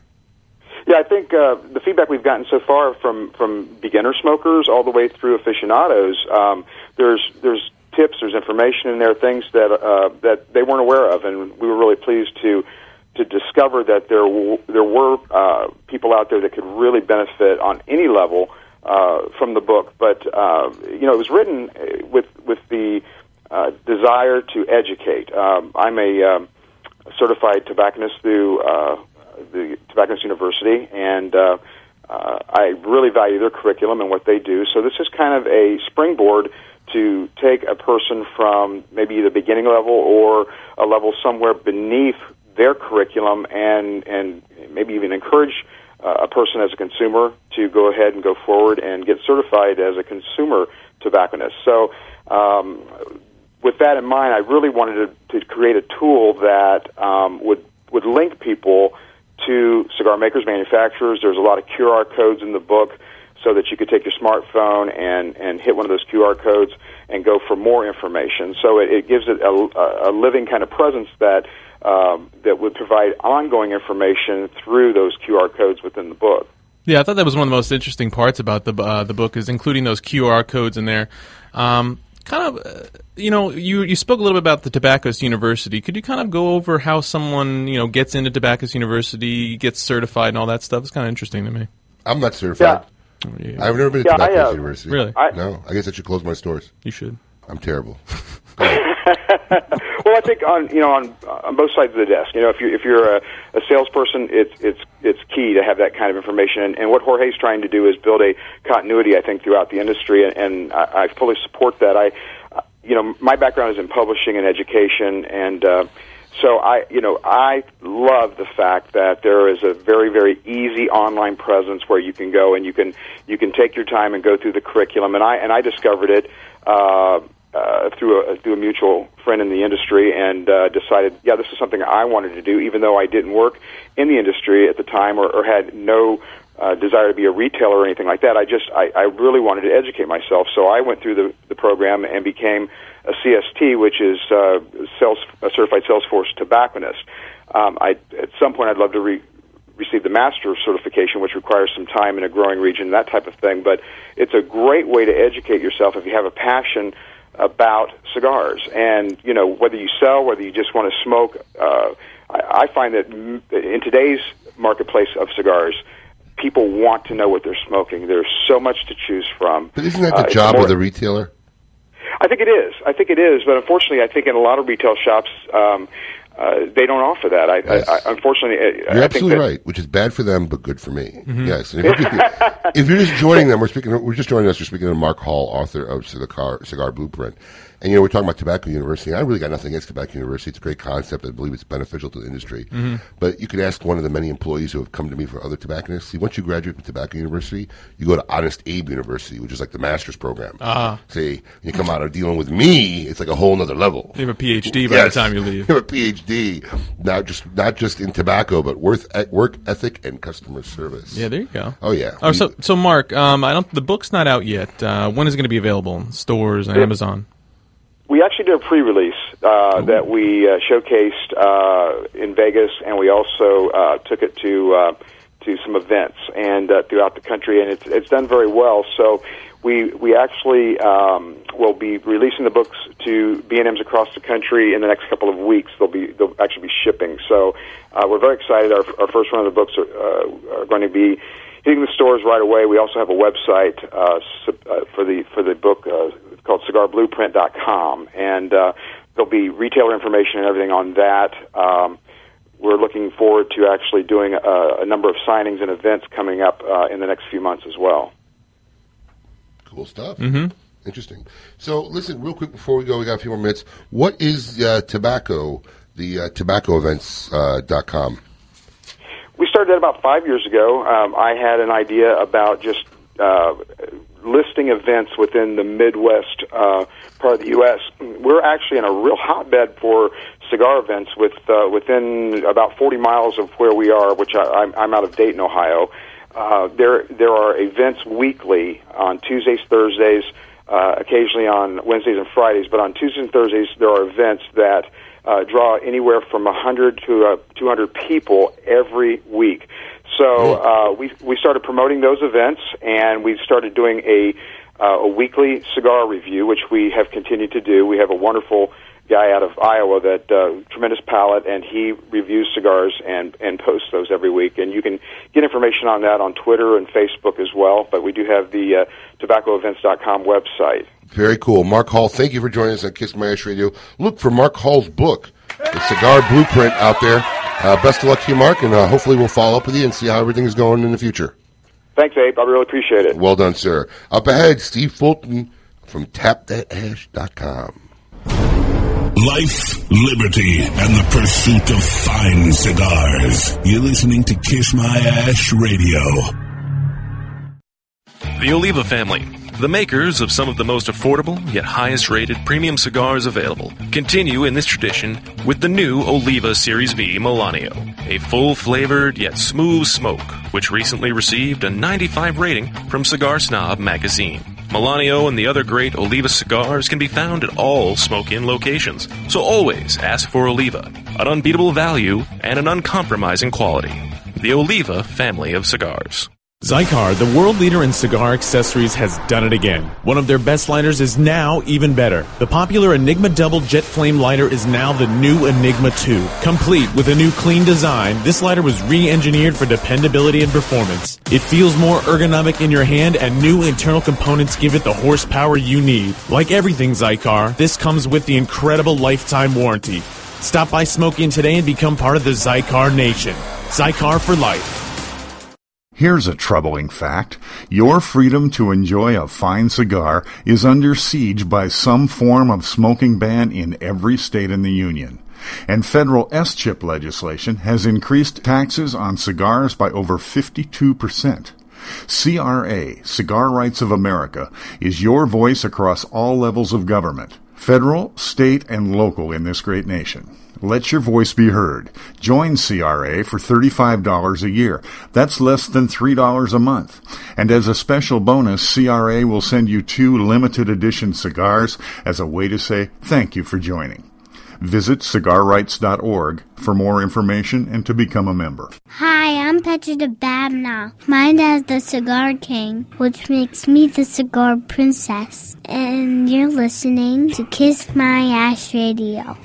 Yeah, I think uh, the feedback we've gotten so far from from beginner smokers all the way through aficionados, um, there's there's tips, there's information in there, things that uh, that they weren't aware of, and we were really pleased to to discover that there w- there were uh, people out there that could really benefit on any level uh, from the book. But uh, you know, it was written uh, with with the uh, desire to educate. Um, I'm a um, certified tobacconist through uh, the Tobacconist University, and uh, uh, I really value their curriculum and what they do. So this is kind of a springboard to take a person from maybe the beginning level or a level somewhere beneath their curriculum and and maybe even encourage uh, a person as a consumer to go ahead and go forward and get certified as a consumer tobacconist. So um, with that in mind, I really wanted to, to create a tool that um, would would link people to cigar makers, manufacturers. There's a lot of QR codes in the book so that you could take your smartphone and, and hit one of those QR codes and go for more information. So it, it gives it a, a living kind of presence that um, that would provide ongoing information through those QR codes within the book. Yeah, I thought that was one of the most interesting parts about the uh, the book is including those QR codes in there. Um, kind of, uh, you know, you you spoke a little bit about the Tobacco's University. Could you kind of go over how someone you know gets into Tobacco's University, gets certified, and all that stuff? It's kind of interesting to me. I'm not certified. I've never been to Yeah, I, uh, University. Really? I- no, I guess I should close my stores. You should. I'm terrible. [laughs] [laughs] well, I think on you know on on both sides of the desk. You know, if you if you're a, a salesperson, it's it's it's key to have that kind of information. And, and what Jorge's trying to do is build a continuity, I think, throughout the industry, and, and I, I fully support that. I, uh, you know, my background is in publishing and education, and uh, so I, you know, I love the fact that there is a very very easy online presence where you can go and you can you can take your time and go through the curriculum. And I and I discovered it. Uh, uh, through a through a mutual friend in the industry, and uh, decided, yeah, this is something I wanted to do, even though I didn't work in the industry at the time or, or had no uh, desire to be a retailer or anything like that. I just I, I really wanted to educate myself, so I went through the the program and became a CST, which is uh, sales, a certified Salesforce tobacconist. Um, I at some point I'd love to re- receive the master certification, which requires some time in a growing region, that type of thing. But it's a great way to educate yourself if you have a passion about cigars. And, you know, whether you sell, whether you just want to smoke, uh, I, I find that in today's marketplace of cigars, people want to know what they're smoking. There's so much to choose from. But isn't that Uh, the it's job more- of the retailer? I think it is. I think it is. But unfortunately, I think in a lot of retail shops, um, uh, they don't offer that. I, I, I unfortunately, I, I You're think absolutely that, right, which is bad for them but good for me. Mhm. Yes. And if, you, [laughs] if you're just joining them, we're speaking. We're just joining us. We're speaking to Mark Hall, author of Cigar, Cigar Blueprint. And you know, we're talking about Tobacco University. I really got nothing against Tobacco University. It's a great concept. I believe it's beneficial to the industry. Mhm. But you could ask one of the many employees who have come to me for other tobacconists. See, once you graduate from Tobacco University, you go to Honest Abe University, which is like the master's program. Ah. See, you come out of dealing with me, it's like a whole other level. You have a PhD by Yes. the time you leave. [laughs] You have a PhD, not just not just in tobacco, but worth work ethic and customer service. Yeah, there you go. Oh yeah. Oh, so so Mark, um, I don't. The book's not out yet. Uh, when is it going to be available in stores and Yeah. Amazon? We actually did a pre-release uh, that we uh, showcased uh, in Vegas, and we also uh, took it to uh, to some events and uh, throughout the country, and it's it's done very well. So we we actually um, will be releasing the books to B and M's across the country in the next couple of weeks. They'll be they'll actually be shipping. So uh, we're very excited. Our, our first run of the books are, uh, are going to be hitting the stores right away. We also have a website uh, uh, for the for the book uh, called CigarBlueprint.com, and uh, there'll be retailer information and everything on that. Um, we're looking forward to actually doing a, a number of signings and events coming up uh, in the next few months as well. Cool stuff. Mhm. Interesting. So, listen, real quick before we go, we got a few more minutes. What is uh, tobacco? The uh, tobaccoevents uh, dot com. We started that about five years ago. Um, I had an idea about just uh, listing events within the Midwest uh, part of the U.S. We're actually in a real hotbed for cigar events with uh, within about 40 miles of where we are, which I, I'm, I'm out of Dayton, Ohio. Uh, there there are events weekly on Tuesdays, Thursdays, uh, occasionally on Wednesdays and Fridays. But on Tuesdays and Thursdays, there are events that uh, draw anywhere from 100 to uh, 200 people every week. So uh, we we started promoting those events, and we started doing a uh, a weekly cigar review, which we have continued to do. We have a wonderful guy out of Iowa that uh, tremendous palate, and he reviews cigars and and posts those every week. And you can get information on that on Twitter and Facebook as well. But we do have the uh, tobaccoevents.com website. Very cool. Mark Hall, thank you for joining us on Kiss My Ash Radio. Look for Mark Hall's book, The Cigar Blueprint, out there. Uh, best of luck to you, Mark, and uh, hopefully we'll follow up with you and see how everything is going in the future. Thanks, Abe. I really appreciate it. Well done, sir. Up ahead, Steve Fulton from TapThatAsh.com. Life, liberty, and the pursuit of fine cigars. You're listening to Kiss My Ash Radio. The Oliva family, the makers of some of the most affordable yet highest rated premium cigars available, continue in this tradition with the new Oliva Series V Melanio, a full flavored yet smooth smoke, which recently received a 95 rating from Cigar Snob magazine. Melanio and the other great Oliva cigars can be found at all Smoke Inn locations, so always ask for Oliva, an unbeatable value and an uncompromising quality. The Oliva family of cigars. Xikar, the world leader in cigar accessories, has done it again. One of their best lighters is now even better. The popular Enigma Double Jet Flame lighter is now the new Enigma 2. Complete with a new clean design, this lighter was re-engineered for dependability and performance. It feels more ergonomic in your hand and new internal components give it the horsepower you need. Like everything Xikar, this comes with the incredible lifetime warranty. Stop by Smoke Inn today and become part of the Xikar Nation. Xikar for life. Here's a troubling fact. Your freedom to enjoy a fine cigar is under siege by some form of smoking ban in every state in the Union. And federal S-chip legislation has increased taxes on cigars by over 52%. CRA, Cigar Rights of America, is your voice across all levels of government, federal, state, and local in this great nation. Let your voice be heard. Join CRA for $35 a year. That's less than $3 a month. And as a special bonus, CRA will send you two limited edition cigars as a way to say thank you for joining. Visit cigarrights.org for more information and to become a member. Hi, I'm Petra Babna. My dad's the Cigar King, which makes me the Cigar Princess. And you're listening to Kiss My Ash Radio.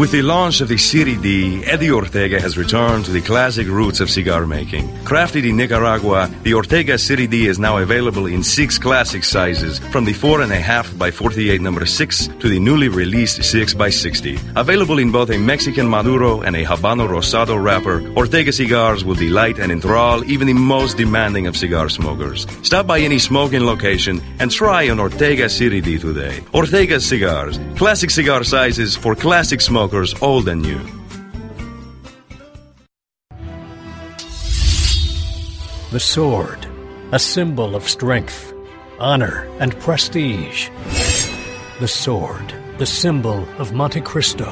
With the launch of the Serie D, Eddie Ortega has returned to the classic roots of cigar making. Crafted in Nicaragua, the Ortega Serie D is now available in six classic sizes, from the 4.5 by 48 number 6 to the newly released 6 by 60. Available in both a Mexican Maduro and a Habano Rosado wrapper, Ortega cigars will delight and enthrall even the most demanding of cigar smokers. Stop by any Smoke Inn location and try an Ortega Serie D today. Ortega cigars, classic cigar sizes for classic smokers old and new. The sword, a symbol of strength, honor, and prestige. The sword, the symbol of Montecristo.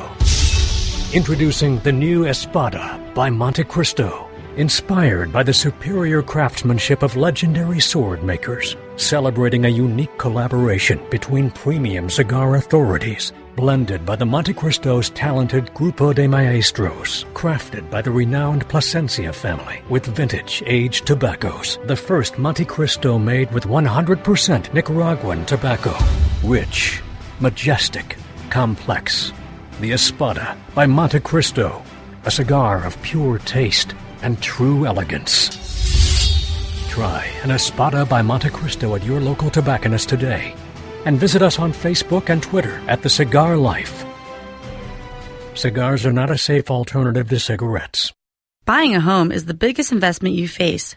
Introducing the new Espada by Montecristo. Inspired by the superior craftsmanship of legendary sword makers, celebrating a unique collaboration between premium cigar authorities, blended by the Montecristo's talented Grupo de Maestros, crafted by the renowned Plasencia family with vintage aged tobaccos, the first Montecristo made with 100% Nicaraguan tobacco. Rich, majestic, complex. The Espada by Montecristo, a cigar of pure taste and true elegance. Try an Espada by Montecristo at your local tobacconist today. And visit us on Facebook and Twitter at The Cigar Life. Cigars are not a safe alternative to cigarettes. Buying a home is the biggest investment you face.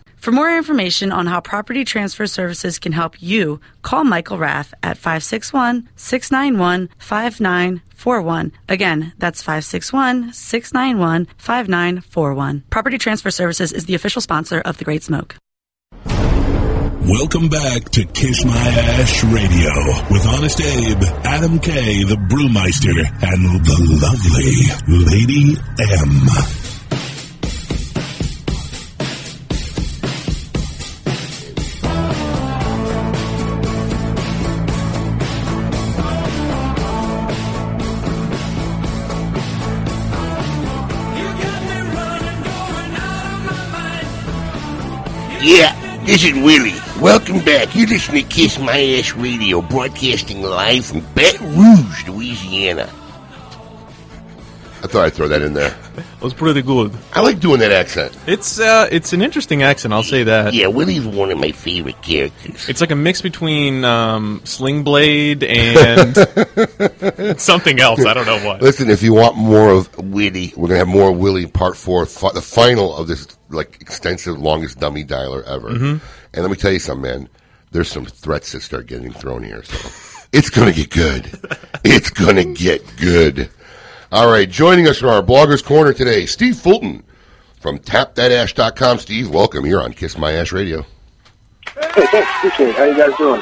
For more information on how Property Transfer Services can help you, call Michael Rath at 561 691 5941. Again, that's 561 691 5941. Property Transfer Services is the official sponsor of The Great Smoke. Welcome back to Kiss My Ash Radio with Honest Abe, Adam K, the Brewmeister, and the lovely Lady M. This is Willie. Welcome back. You listen to Kiss My Ass Radio, broadcasting live from Baton Rouge, Louisiana. I thought I'd throw that in there. It was pretty good. I like doing that accent. It's uh, it's an interesting accent. I'll say that. Yeah, Willie's one of my favorite characters. It's like a mix between um, Sling Blade and [laughs] something else. I don't know what. Listen, if you want more of Willie, we're gonna have more Willie Part Four, fi- the final of this like extensive, longest dummy dialer ever. Mhm. And let me tell you something, man. There's some threats that start getting thrown here, so it's gonna get good. It's gonna get good. All right, joining us from our bloggers corner today, Steve Fulton from TapThatAsh.com. Steve, welcome. You're on Kiss My Ash Radio. Hey, thanks. Appreciate it. How you guys doing?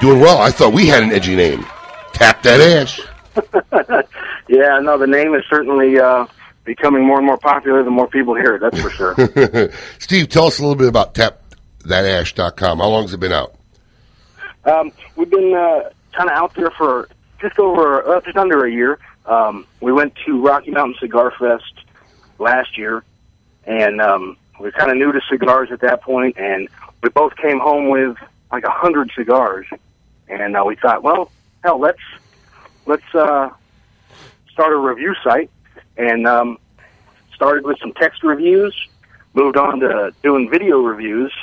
Doing well. I thought we had an edgy name. Tap that ash. [laughs] yeah, no, the name is certainly uh, becoming more and more popular the more people hear it, that's for sure. [laughs] Steve, tell us a little bit about TapThatAsh.com. How long has it been out? um, we've been uh, kind of out there for just over, uh, just under a year. Um, we went to Rocky Mountain Cigar Fest last year, and um, we were kind of new to cigars at that point, and we both came home with like a hundred cigars, and uh, we thought, well, hell, let's let's uh, start a review site, and um, started with some text reviews, moved on to doing video reviews,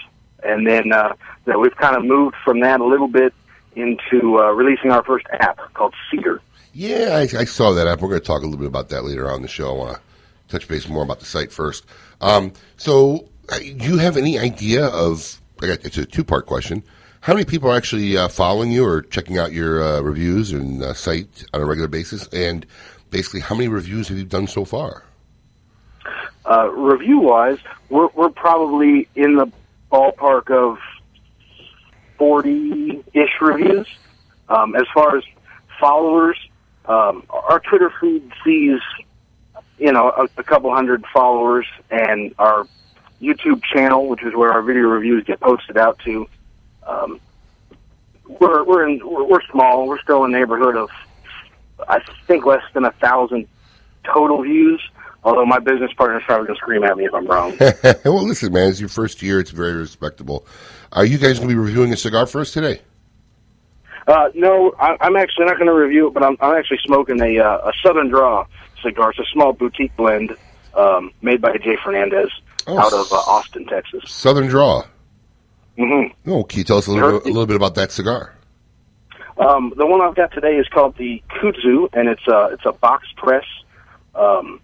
and then uh, that we've kind of moved from that a little bit into uh, releasing our first app called Cedar. Yeah, I, I saw that app. We're going to talk a little bit about that later on in the show. I want to touch base more about the site first. Um, so, uh, do you have any idea of? It's a two-part question. How many people are actually uh, following you or checking out your uh, reviews and uh, site on a regular basis? And basically, how many reviews have you done so far? Uh, review wise, we're, we're probably in the ballpark of 40 ish reviews. Um, as far as followers, um, our Twitter feed sees, you know, a, a couple hundred followers, and our YouTube channel, which is where our video reviews get posted out to, um, we're we're in we're, we're small. We're still in the neighborhood of, I think, less than a thousand total views. Although my business partner's probably gonna scream at me if I'm wrong. [laughs] well, listen, man, it's your first year. It's very respectable. Are you guys going to be reviewing a cigar for us today? Uh, no, I, I'm actually not going to review it, but I'm, I'm actually smoking a, uh, a Southern Draw cigar. It's a small boutique blend um, made by Jay Fernandez Oh, out of uh, Austin, Texas. Southern Draw. Mm-hmm. Oh, can you tell us a little, bit, a little bit about that cigar? Um, the one I've got today is called the Kudzu, and it's a it's a box press. Um,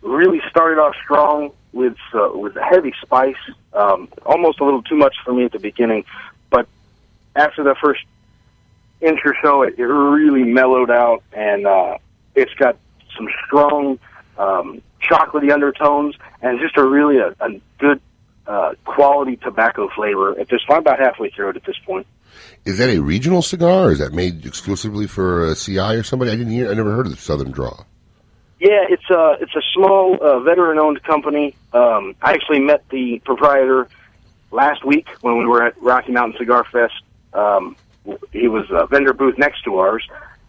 really started off strong with uh, with a heavy spice, um, almost a little too much for me at the beginning, but after the first inch or so, it, it really mellowed out, and uh, it's got some strong um, chocolatey undertones, and just a really a, a good uh, quality tobacco flavor. At this, I'm about halfway through it at this point. Is that a regional cigar, or is that made exclusively for uh, CI or somebody? I didn't hear. I never heard of the Southern Draw. Yeah, it's a it's a small uh, veteran-owned company. Um, I actually met the proprietor last week when we were at Rocky Mountain Cigar Fest. Um, he was a vendor booth next to ours,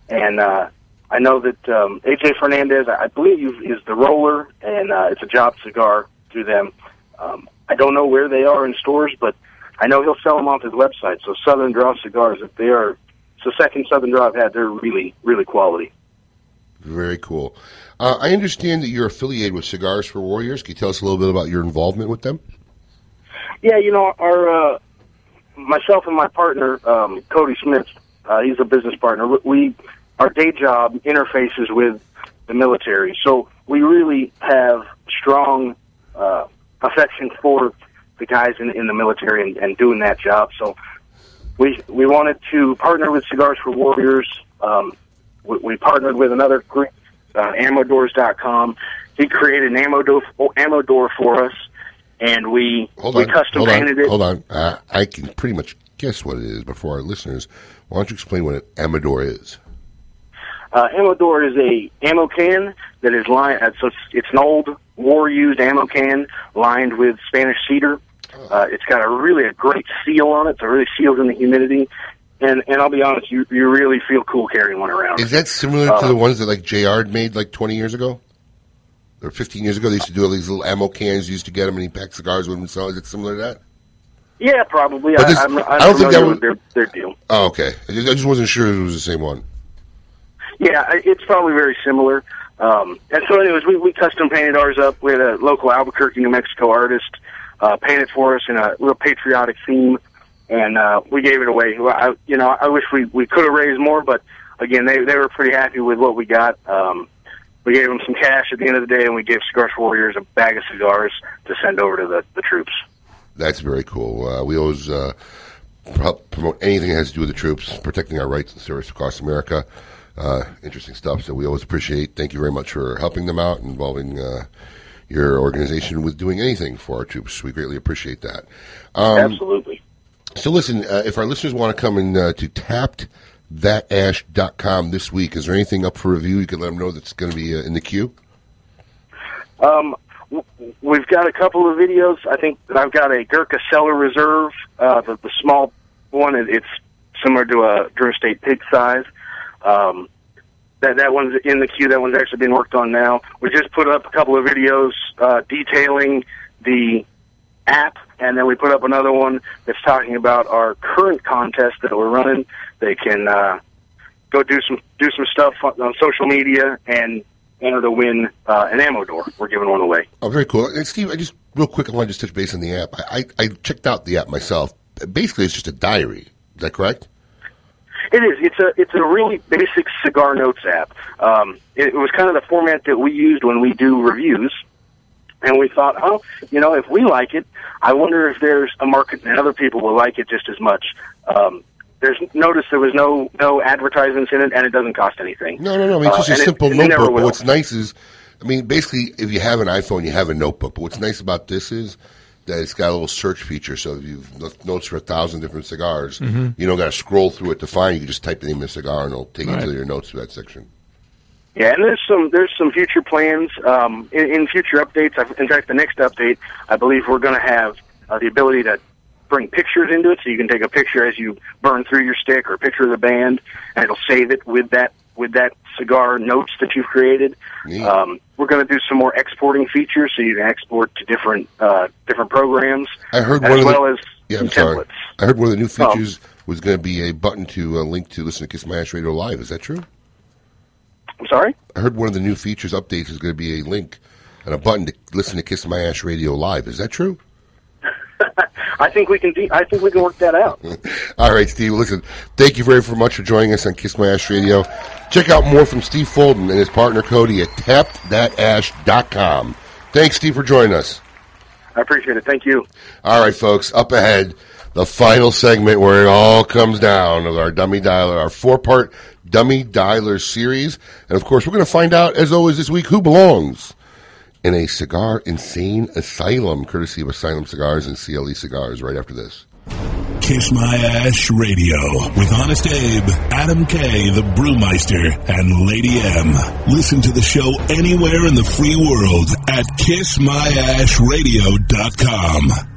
and uh, I know that um, AJ Fernandez, I believe, is the roller, and uh, it's a job cigar through them. Um, I don't know where they are in stores, but I know he'll sell them off his website. So Southern Draw cigars, if they are, it's the second Southern Draw I've had. They're really, really quality. Very cool. Uh, I understand that you're affiliated with Cigars for Warriors. Can you tell us a little bit about your involvement with them? Yeah, you know, our uh, myself and my partner um, Cody Smith, uh, he's a business partner. We- our day job interfaces with the military, so we really have strong uh, affection for the guys in, in the military and, and doing that job. So we we wanted to partner with Cigars for Warriors. Um, we, we partnered with another group, uh, AmmoDoors.com. He created an ammo door, ammo door for us, and we Hold we on. custom hold on. painted it. Hold on. Uh, I can pretty much guess what it is before our listeners. Why don't you explain what an ammo door is? Uh, ammo door is a ammo can that is lined. Uh, so it's, it's an old war used ammo can lined with Spanish cedar. Uh, it's got a really a great seal on it, so it really seals in the humidity. And and I'll be honest, you you really feel cool carrying one around. Is that similar Uh, to the ones that like JR made like 20 years ago? Or 15 years ago? They used to do all these little ammo cans. You used to get them and he packed cigars with them. So is it similar to that? Yeah, probably. But I, this- I'm, I'm I don't think that was their, their deal. Oh, okay. I just, I just wasn't sure it was the same one. Yeah, it's probably very similar. Um, and so, anyways, we, we custom painted ours up. We had a local Albuquerque, New Mexico artist uh, paint it for us in a real patriotic theme, and uh, we gave it away. I, you know, I wish we we could have raised more, but again, they they were pretty happy with what we got. Um, we gave them some cash at the end of the day, and we gave Cigars Warriors a bag of cigars to send over to the, the troops. That's very cool. Uh, we always uh, help promote anything that has to do with the troops, protecting our rights and service across America. Uh, interesting stuff. So we always appreciate. Thank you very much for helping them out, and involving uh, your organization with doing anything for our troops. We greatly appreciate that. Um, Absolutely. So listen, uh, if our listeners want to come in uh, to tappedthatash.com this week, is there anything up for review? You can let them know that's going to be uh, in the queue. Um, we've got a couple of videos. I think that I've got a Gurkha Cellar Reserve, uh, the, the small one. It, it's similar to a Drew Estate pig size. Um, that that one's in the queue. That one's actually being worked on now. We just put up a couple of videos uh, detailing the app, and then we put up another one that's talking about our current contest that we're running. They can uh, go do some do some stuff on, on social media and enter to win uh, an ammo door. We're giving one away. Oh, very cool. And Steve, I just real quick, I want to just touch base on the app. I, I, I checked out the app myself. Basically, it's just a diary. Is that correct? It is. It's a it's a really basic cigar notes app. Um, it, it was kind of the format that we used when we do reviews, and we thought, oh, you know, if we like it, I wonder if there's a market and other people will like it just as much. Um, there's notice there was no no advertisements in it, and it doesn't cost anything. No, no, no. I mean, it's Uh, just a simple it notebook. But what's nice is, I mean, basically, if you have an iPhone, you have a notebook. But what's nice about this is that it's got a little search feature. So if you've left notes for a thousand different cigars, Mhm. you don't got to scroll through it to find. You can just type the name of the cigar, and it'll take Right. you to your notes for that section. Yeah, and there's some there's some future plans um, in, in future updates. I've, in fact, the next update, I believe we're going to have uh, the ability to bring pictures into it, so you can take a picture as you burn through your stick, or a picture of the band, and it'll save it with that with that cigar notes that you've created. Um, we're going to do some more exporting features, so you can export to different uh, different programs, I heard as one of well the, as yeah, I'm some sorry. templates. I heard one of the new Oh. features was going to be a button to uh, link to listen to Kiss My Ash Radio Live. Is that true? I'm sorry. I heard one of the new features updates is going to be a link and a button to listen to Kiss My Ash Radio Live. Is that true? [laughs] I think we can. De- I think we can work that out. [laughs] All right, Steve. Listen, thank you very very much for joining us on Kiss My Ash Radio. Check out more from Steve Fulton and his partner Cody at tappedthatash.com. Thanks, Steve, for joining us. I appreciate it. Thank you. All right, folks, up ahead, the final segment where it all comes down of our Dummy Dialer, our four part Dummy Dialer series. And of course, we're going to find out, as always, this week who belongs in a cigar insane asylum, courtesy of Asylum Cigars and CLE Cigars, right after this. Kiss My Ash Radio with Honest Abe, Adam K, the Brewmeister, and Lady M. Listen to the show anywhere in the free world at KissMyAshRadio.com.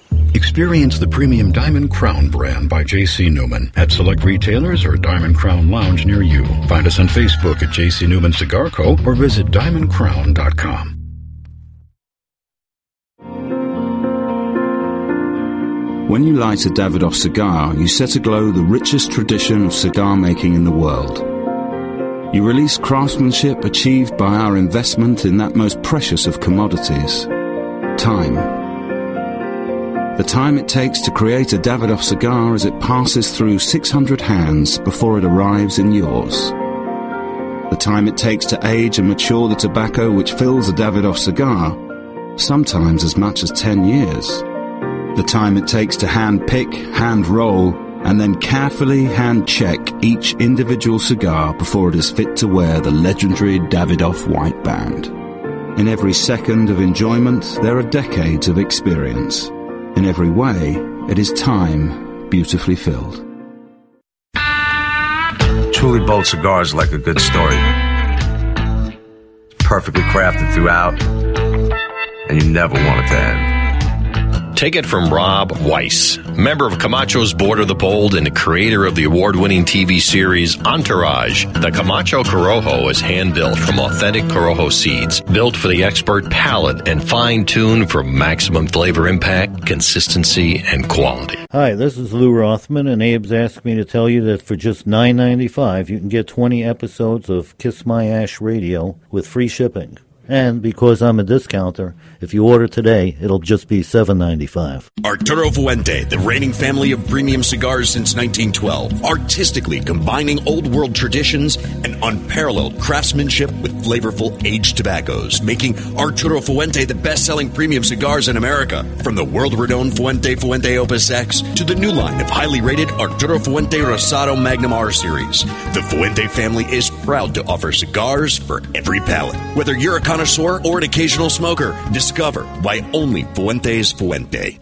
Experience the premium Diamond Crown brand by J.C. Newman at select retailers or Diamond Crown Lounge near you. Find us on Facebook at J.C. Newman Cigar Co. or visit diamondcrown.com. When you light a Davidoff cigar, you set aglow the richest tradition of cigar making in the world. You release craftsmanship achieved by our investment in that most precious of commodities time. The time it takes to create a Davidoff cigar as it passes through 600 hands before it arrives in yours. the time it takes to age and mature the tobacco which fills a Davidoff cigar, sometimes as much as 10 years. The time it takes to hand pick, hand roll, and then carefully hand check each individual cigar before it is fit to wear the legendary Davidoff white band. In every second of enjoyment, there are decades of experience. In every way, it is time beautifully filled. Truly bold cigars like a good story. Perfectly crafted throughout, and you never want it to end. Take it from Rob Weiss, member of Camacho's Board of the Bold and creator of the award winning TV series Entourage. The Camacho Corojo is hand built from authentic Corojo seeds, built for the expert palate and fine tuned for maximum flavor impact, consistency, and quality. Hi, this is Lew Rothman, and Abe's asked me to tell you that for just nine ninety five, you can get twenty episodes of Kiss My Ash Radio with free shipping. And because I'm a discounter, if you order today, it'll just be seven ninety five. Arturo Fuente, the reigning family of premium cigars since 1912, artistically combining old world traditions and unparalleled craftsmanship with flavorful aged tobaccos, making Arturo Fuente the best selling premium cigars in America. From the world renowned Fuente Fuente Opus X to the new line of highly rated Arturo Fuente Rosado Magnum R series, the Fuente family is proud to offer cigars for every palate. Whether you're a connoisseur or an occasional smoker, discover why only Fuente's Fuente.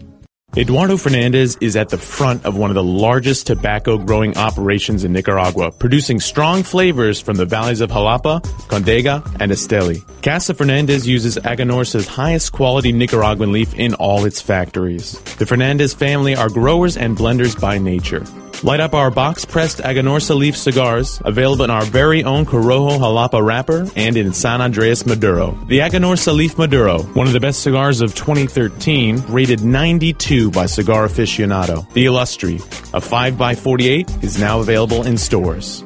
Eduardo Fernandez is at the front of one of the largest tobacco growing operations in Nicaragua, producing strong flavors from the valleys of Jalapa, Condega, and Esteli. Casa Fernandez uses Aganorsa's highest quality Nicaraguan leaf in all its factories. The Fernandez family are growers and blenders by nature. Light up our box pressed Aganorsa leaf cigars, available in our very own Corojo Jalapa wrapper and in San Andrés Maduro. The Aganorsa Leaf Maduro, one of the best cigars of 2013, rated 92 by Cigar Aficionado. The Illustri, a 5x48, is now available in stores.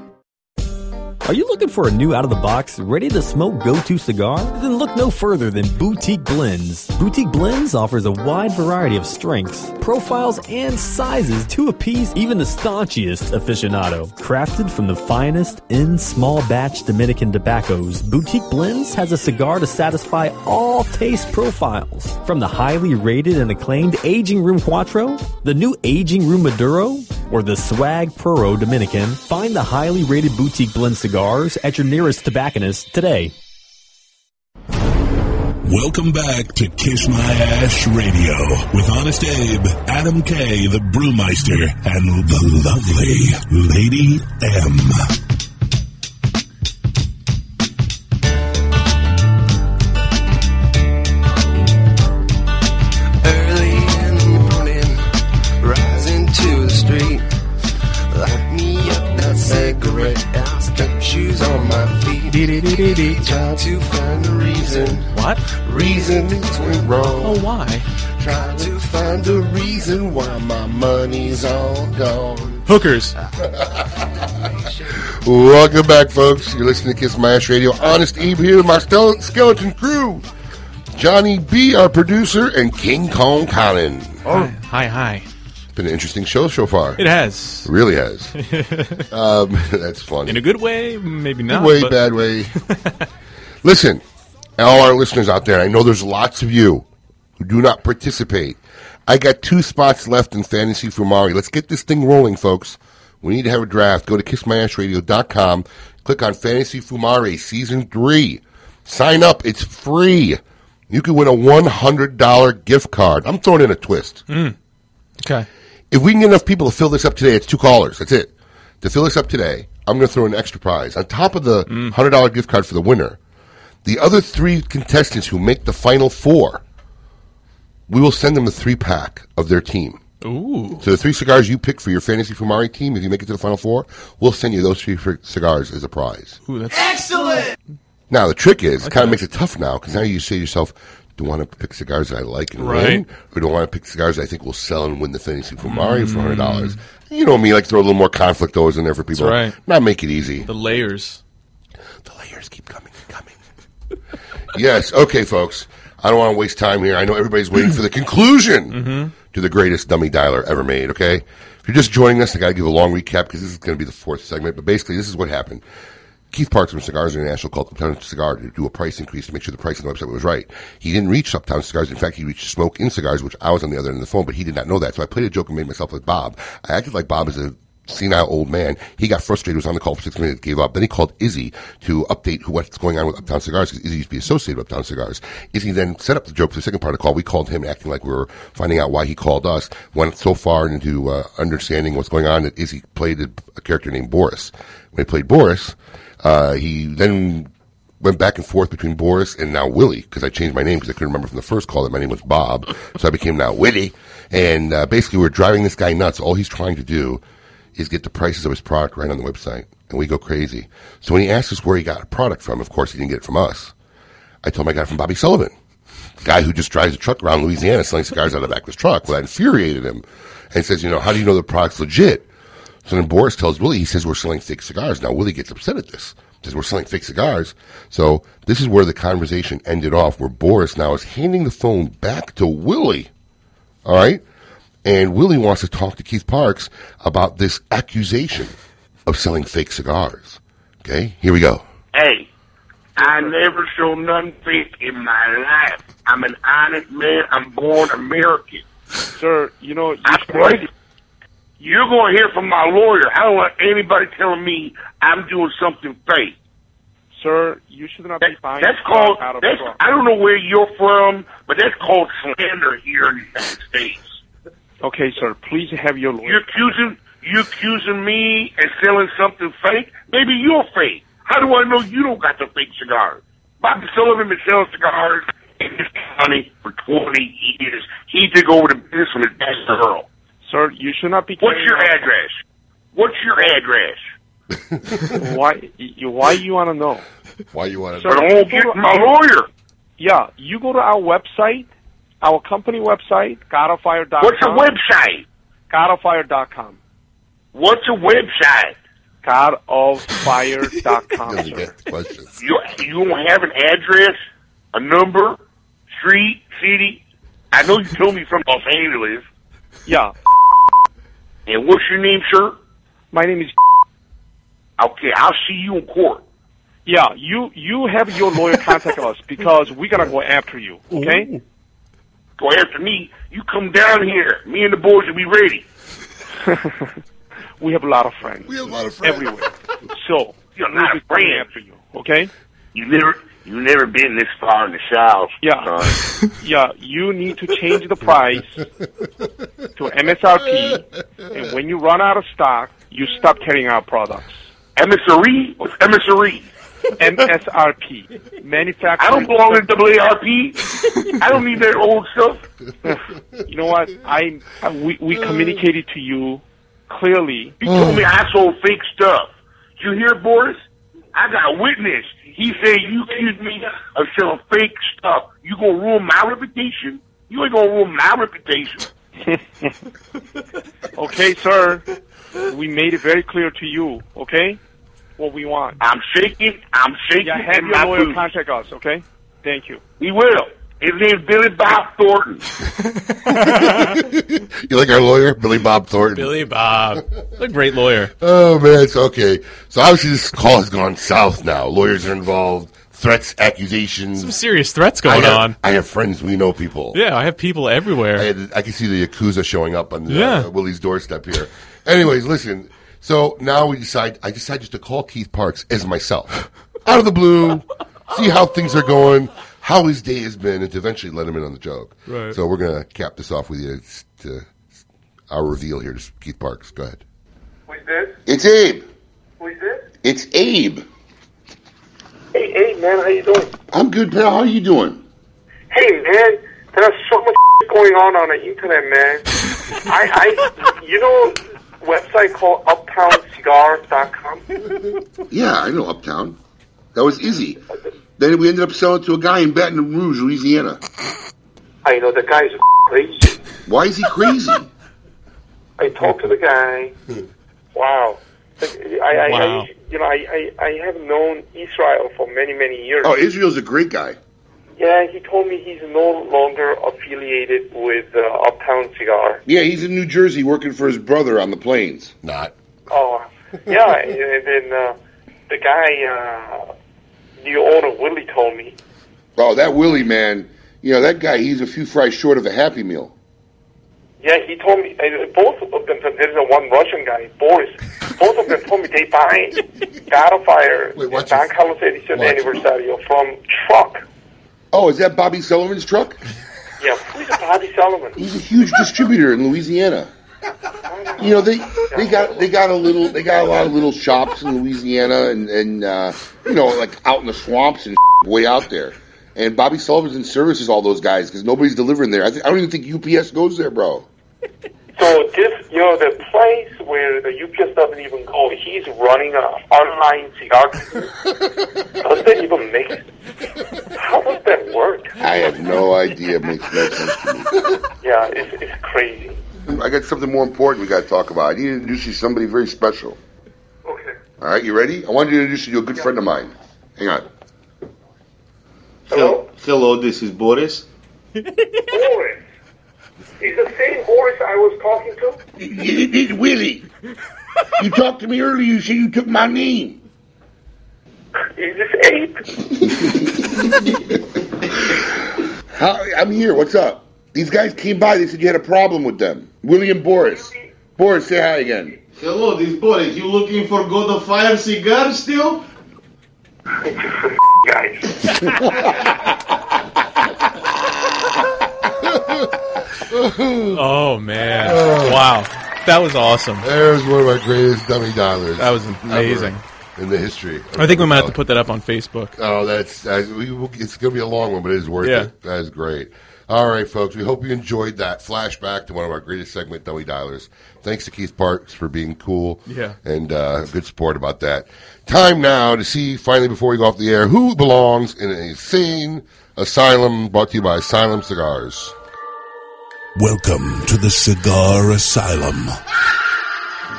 Are you looking for a new out of the box, ready to smoke go to cigar? Then look no further than Boutique Blends. Boutique Blends offers a wide variety of strengths, profiles, and sizes to appease even the staunchiest aficionado. Crafted from the finest in small batch Dominican tobaccos, Boutique Blends has a cigar to satisfy all taste profiles. From the highly rated and acclaimed Aging Room Quattro, the new Aging Room Maduro, or the Swag Puro Dominican, find the highly rated Boutique Blend cigars at your nearest tobacconist today. Welcome back to Kiss My Ash Radio with Honest Abe, Adam K, the Brewmeister, and the lovely Lady M. Try to find a reason. What? Reason things went wrong. Oh, why? Try to find a reason why my money's all gone. Hookers. [laughs] Welcome back, folks. You're listening to Kiss My Ash Radio. Honest Abe here with my skeleton crew. Johnny B, our producer, and King Kong Colin. Hi, hi, hi. Been an interesting show so far. It has. It really has. [laughs] um, [laughs] that's funny. In a good way, maybe not. Good way, but- bad way. [laughs] Listen, all our listeners out there, I know there's lots of you who do not participate. I got two spots left in Fantasy Fumari. Let's get this thing rolling, folks. We need to have a draft. Go to kissmyashradio.com. Click on Fantasy Fumari Season 3. Sign up. It's free. You can win a $100 gift card. I'm throwing in a twist. Mm. Okay. If we can get enough people to fill this up today, it's two callers. That's it. To fill this up today, I'm going to throw an extra prize. On top of the mm. $100 gift card for the winner, the other three contestants who make the final four, we will send them a three pack of their team. Ooh. So the three cigars you pick for your Fantasy Fumari team, if you make it to the final four, we'll send you those three cigars as a prize. Ooh, that's Excellent! Now, the trick is, it kind of makes it tough now, because now you say to yourself, do I want to pick cigars that I like and Right. win? Or do I want to pick cigars that I think will sell and win the Fantasy Fumari for $100? You know me, like throw a little more conflict always in there for people. right. Not make it easy. the layers. The layers keep coming and coming. yes. Okay, folks. I don't want to waste time here. I know everybody's waiting for the conclusion Mhm. to the greatest dummy dialer ever made. Okay. If you're just joining us, I got to give a long recap because this is going to be the fourth segment. But basically, this is what happened. Keith Parks from Cigars International called Uptown Cigar to do a price increase to make sure the price on the website was right. He didn't reach Uptown Cigars. In fact, he reached Smoke Inn Cigars, which I was on the other end of the phone, but he did not know that. So I played a joke and made myself like Bob. I acted like Bob is a senile old man. He got frustrated, was on the call for six minutes, gave up. Then he called Izzy to update who, what's going on with Uptown Cigars because Izzy used to be associated with Uptown Cigars. Izzy then set up the joke for the second part of the call. We called him acting like we were finding out why he called us. Went so far into uh, understanding what's going on that Izzy played a, a character named Boris. When he played Boris, uh, he then went back and forth between Boris and now Willie because I changed my name because I couldn't remember from the first call that my name was Bob, [laughs] so I became now Willie. And uh, basically, we're driving this guy nuts. All he's trying to do is get the prices of his product right on the website, and we go crazy. So when he asked us where he got a product from, of course he didn't get it from us. I told him I got it from Bobby Sullivan, the guy who just drives a truck around Louisiana selling cigars out of the back of his truck. Well, that infuriated him, and says, you know, how do you know the product's legit? So then Boris tells Willie, he says we're selling fake cigars. Now Willie gets upset at this. Says we're selling fake cigars. So this is where the conversation ended off, where Boris now is handing the phone back to Willie. All right, and Willie wants to talk to Keith Parks about this accusation of selling fake cigars. Okay, here we go. Hey, I never show none fake in my life. I'm an honest man. I'm born American. Sir, you know, you That's right. You're going to hear from my lawyer. I don't want anybody telling me I'm doing something fake. Sir, you should not be buying That's called. out of That's. I don't know where you're from, but that's called slander here in the United States. Okay, sir, please have your lawyer. You're accusing You're accusing me and selling something fake. Maybe you're fake. How do I know you don't got the fake cigars? Bobby Sullivan been selling cigars in this county for 20 years. He took over the business from his dad Earl. Sir, you should not be. What's your out- address? What's your address? [laughs] why? You, why you want to know? Why you want Sir, I won't get my lawyer. Yeah, you go to our website, our company website, godofire.com. What's your website? Godofire.com. What's your website? Godofire.com, [laughs] Doesn't sir. get the question. You you don't have an address, a number, street, city. I know you told me from Los Angeles. Yeah. And what's your name, sir? My name is. Okay, I'll see you in court. Yeah, you you have your lawyer contact us because we're gonna go after you. Okay? Go after me. You come down here. Me and the boys will be ready. [laughs] we have a lot of friends. We have a lot of friends everywhere. So You're we'll not be a after you. Okay? You never you never been this far in the south. Yeah. son. [laughs] Yeah, you need to change the price to MSRP, and when you run out of stock, you stop carrying our products. MSRE? What's MSRE? MSRP, manufacturing. I don't belong in AARP. I don't need that old stuff. You know what? I we we communicated to you clearly. He told me I sold fake stuff. Did you hear, Boris? I got witness. He said you accused me of selling fake stuff. You gonna ruin my reputation? You ain't gonna ruin my reputation. [laughs] Okay, sir. We made it very clear to you. Okay, what we want. I'm shaking. I'm shaking. Yeah, have your lawyer boots. contact us. Okay. Thank you. He will. His name's Billy Bob Thornton. [laughs] You like our lawyer, Billy Bob Thornton? Billy Bob, a great lawyer. Oh man, it's okay. So obviously this call has gone south now. Lawyers are involved, threats, accusations. Some serious threats going I have, on. I have friends. We know people. Yeah, I have people everywhere. I, had, I can see the yakuza showing up on the, Yeah. uh, Willie's doorstep here. Anyways, listen. So now we decide. I decide just to call Keith Parks as myself, out of the blue, see how things are going, how his day has been, and to eventually let him in on the joke. Right. So we're gonna cap this off with you. It's to our reveal here. Just Keith Parks. Go ahead. Who's this? It's Abe. Who's this? It's Abe. Hey, hey, man, how you doing? I'm good, pal. How you doing? Hey, man, there's so much going on on the internet, man. [laughs] I, I, you know, website called UptownCigars.com. Yeah, I know Uptown. That was Izzy. Then we ended up selling it to a guy in Baton Rouge, Louisiana. I know the guy's [laughs] crazy. Why is he crazy? [laughs] I talked to the guy. Wow. I, I, Wow. I you know, I, I, I have known Israel for many, many years. Oh, Israel's a great guy. Yeah, he told me he's no longer affiliated with uh, Uptown Cigar. Yeah, he's in New Jersey working for his brother on the plains. Not. Oh, yeah, and then uh, the guy, uh, the owner Willie told me. Oh, that Willie man. You know that guy. He's a few fries short of a Happy Meal. Yeah, he told me uh, both of them. There's a one Russian guy, Boris. Both of them told me they buy God of Fire Don Carlos Edition watch it. Anniversario from truck. Oh, is that Bobby Sullivan's truck? Yeah, who's Bobby Sullivan? He's a huge distributor in Louisiana. You know they they got they got a little they got a lot of little shops in Louisiana and and uh, you know like out in the swamps and [laughs] way out there. And Bobby Sullivan's in services all those guys because nobody's delivering there. I, th- I don't even think UPS goes there, bro. So this, you know, the place where the UPS doesn't even go, he's running an online cigar. does that even make? How does that work? I have no idea. It makes no sense to me. Yeah, it's it's crazy. I got something more important we got to talk about. I need to introduce you to somebody very special. Okay. All right, you ready? I wanted to introduce you to a good friend of mine. Hang on. Hello. Hello, this is Boris. [laughs] Boris. Is the same Boris I was talking to? It's Willie, you talked to me earlier. You said you took my name. Is this Abe? [laughs] How, I'm here. What's up? These guys came by. They said you had a problem with them. William Boris. Boris, say hi again. Hello, this Boris. You looking for God of Fire cigar still? Guys. [laughs] oh man! Oh. Wow, that was awesome. There's one of my greatest dummy dollars. That was amazing. ever in the history. of I think we might have to put that up on Facebook. Oh, that's, that's we, will- it's going to be a long one, but it is worth Yeah. it. That is great. All right, folks. We hope you enjoyed that flashback to one of our greatest segment, Dummy Dialers. Thanks to Keith Parks for being cool Yeah. and uh, good support about that. Time now to see, finally, before we go off the air, who belongs in a insane asylum brought to you by Asylum Cigars. Welcome to the Cigar Asylum,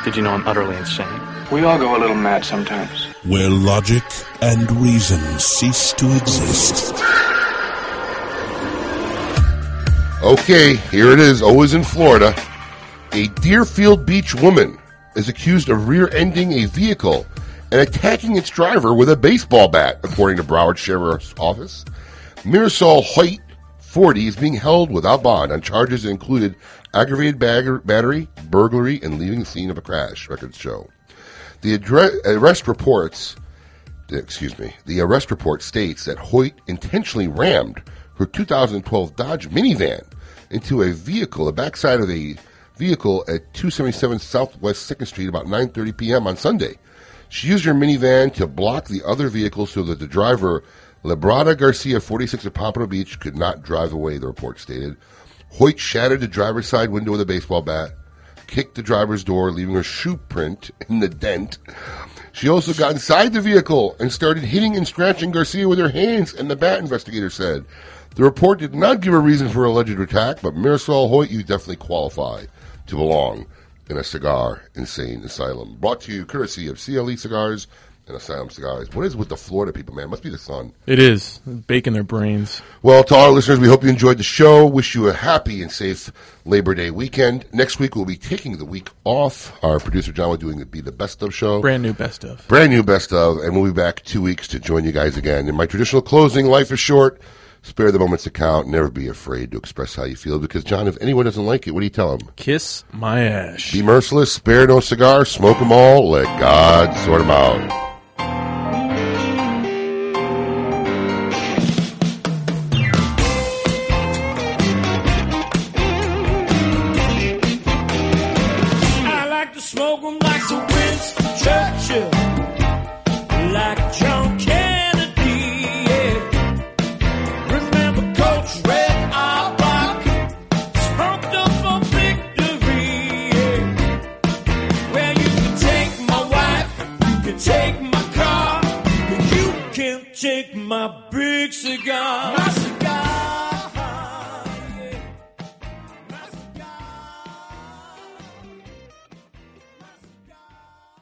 Did you know I'm utterly insane? We all go a little mad sometimes. where logic and reason cease to exist. Okay, here it is, always in Florida. A Deerfield Beach woman is accused of rear ending a vehicle and attacking its driver with a baseball bat, according to Broward Sheriff's Office. Mirasol Hoyt, 40, is being held without bond on charges that included aggravated battery, burglary, and leaving the scene of a crash, records show. The addre- arrest reports excuse me, the arrest report states that Hoyt intentionally rammed her 2012 Dodge minivan into a vehicle, the backside of a vehicle at 277 Southwest 2nd Street about 9:30 p.m. on Sunday. She used her minivan to block the other vehicle so that the driver, Lebrada Garcia, 46 of Pompano Beach, could not drive away, the report stated. Hoyt shattered the driver's side window with a baseball bat, kicked the driver's door, leaving her shoe print in the dent. She also got inside the vehicle and started hitting and scratching Garcia with her hands, and the bat investigator said. The report did not give a reason for alleged attack, but Marisol Hoyt, you definitely qualify to belong in a cigar insane asylum. Brought to you courtesy of CLE Cigars and Asylum Cigars. What is with the Florida people, man? Must be the sun. It is baking their brains. Well, to our listeners, we hope you enjoyed the show. Wish you a happy and safe Labor Day weekend. Next week, we'll be taking the week off. Our producer, John, will doing the Be the Best of show. Brand new best of. Brand new Best of, and we'll be back two weeks to join you guys again. In my traditional closing, life is short. Spare the moments to count. Never be afraid to express how you feel. Because, John, if anyone doesn't like it, what do you tell them? Kiss my ash. Be merciless. Spare no cigar. Smoke them all. Let God sort them out. Big cigar. My cigar.